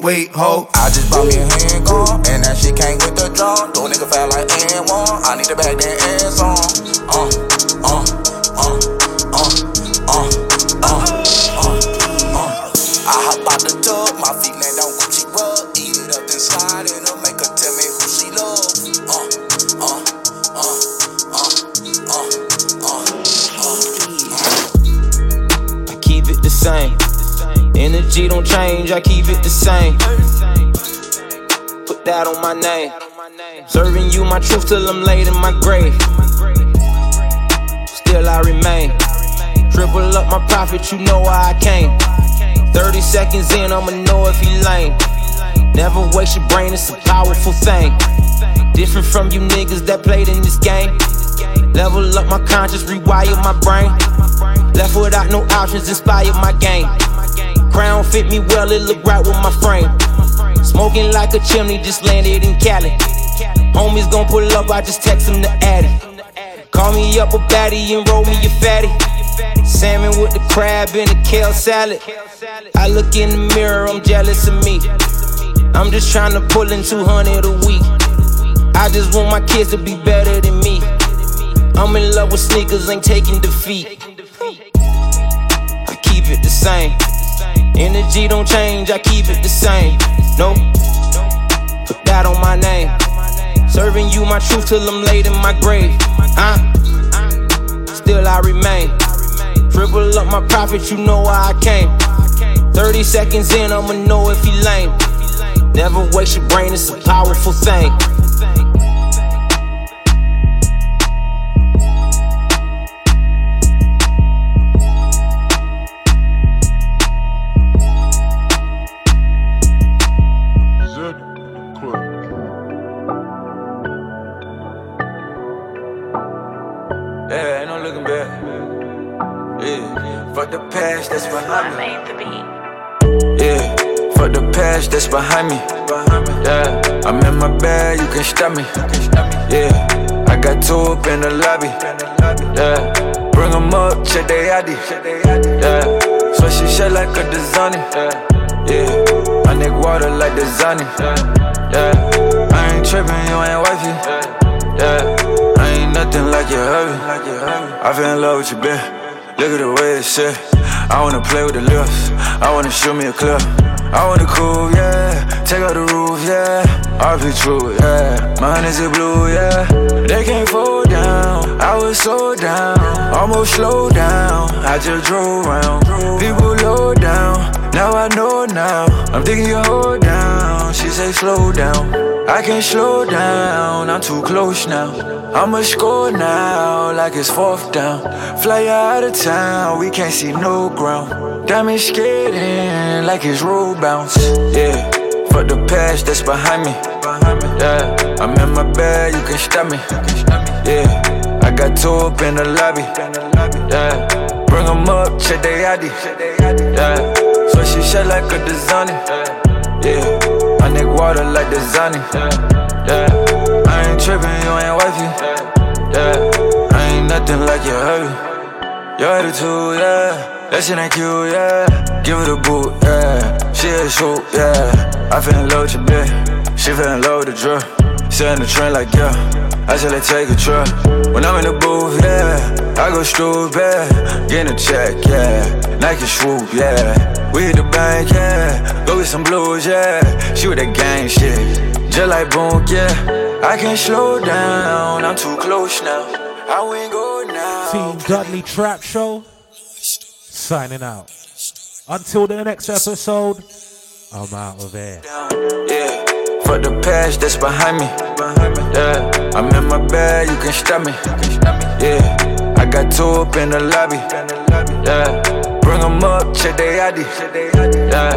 Wait, ho. I just my name. Serving you my truth till I'm laid in my grave. Still I remain. Triple up my profit, you know why I came. 30 seconds in, I'ma know if he lame. Never waste your brain, it's a powerful thing. Different from you niggas that played in this game. Level up my conscience, rewire my brain. Left without no options, inspired my game. Crown fit me well, it look right with my frame. Smoking like a chimney, just landed in Cali. Homies gon' pull up, I just text them to Addy. Call me up a baddie and roll me a fatty. Salmon with the crab and the kale salad. I look in the mirror, I'm jealous of me. I'm just trying to pull in 200 a week. I just want my kids to be better than me. I'm in love with sneakers, ain't taking defeat. I keep it the same. Energy don't change, I keep it the same. No, put that on my name. Serving you my truth till I'm laid in my grave. Huh? Still I remain. Triple up my profit, you know why I came. 30 seconds in, I'ma know if he lame. Never waste your brain, it's a powerful thing. That's behind me. Yeah, I'm in my bag, you can stop me. Yeah, I got two up in the lobby. Yeah, bring 'em up, check they ID. Yeah, so she shit like a designer. Yeah, my neck water like designer. Yeah, I ain't tripping, you ain't wifey. Yeah. I ain't nothing like you heard me. I fell in love with you, bitch. Look at the way it's set. I wanna play with the lips. I wanna shoot me a clip. I wanna cool, yeah. Take out the roof, yeah. I be true, yeah. Mine is a blue, yeah. They can't fall down. I was so down, almost slow down. I just drove around. People low down. Now I know now. I'm thinking you hold down. She say slow down. I can't slow down, I'm too close now. I'ma score now, like it's fourth down. Fly out of town, we can't see no ground. Diamond skating, like it's road bounce. Yeah, fuck the past that's behind me. Yeah, I'm in my bag, you can stop me. Yeah, I got two up in the lobby. Yeah, bring 'em up, check they ID. Yeah, so she shit like a designer. Yeah. I neck water like Zani. Yeah, I ain't tripping, you ain't wifey. Yeah, I ain't nothing like your hubby. Your attitude, yeah, that shit ain't cute, yeah. Give it a boot, yeah. She a shoot, yeah. I fell in love with your bitch. She fell in love with the. Sit in the train like, yeah. I said, let's take a trip. When I'm in the booth, yeah. I go stupid, get a check, yeah. Nike swoop, yeah. We hit the bank, yeah. Go get some blues, yeah. She with that gang shit. Just like boom, yeah. I can't slow down, I'm too close now. I wain't go now. Team Dudley Trap Show signing out. Until the next episode, I'm out of here. Yeah, fuck the past that's behind me. Yeah, I'm in my bag, you can stop me. Yeah, I got two up in the lobby. Yeah. Bring 'em up, check they ID. Yeah.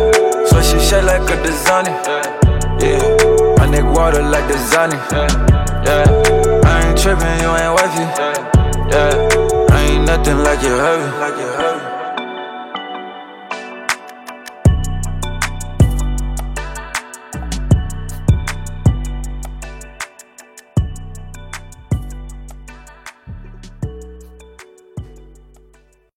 So she shake like a designer. Yeah. My neck water like designer. Yeah. I ain't tripping, you ain't wifey. Yeah. I ain't nothing like you heavy.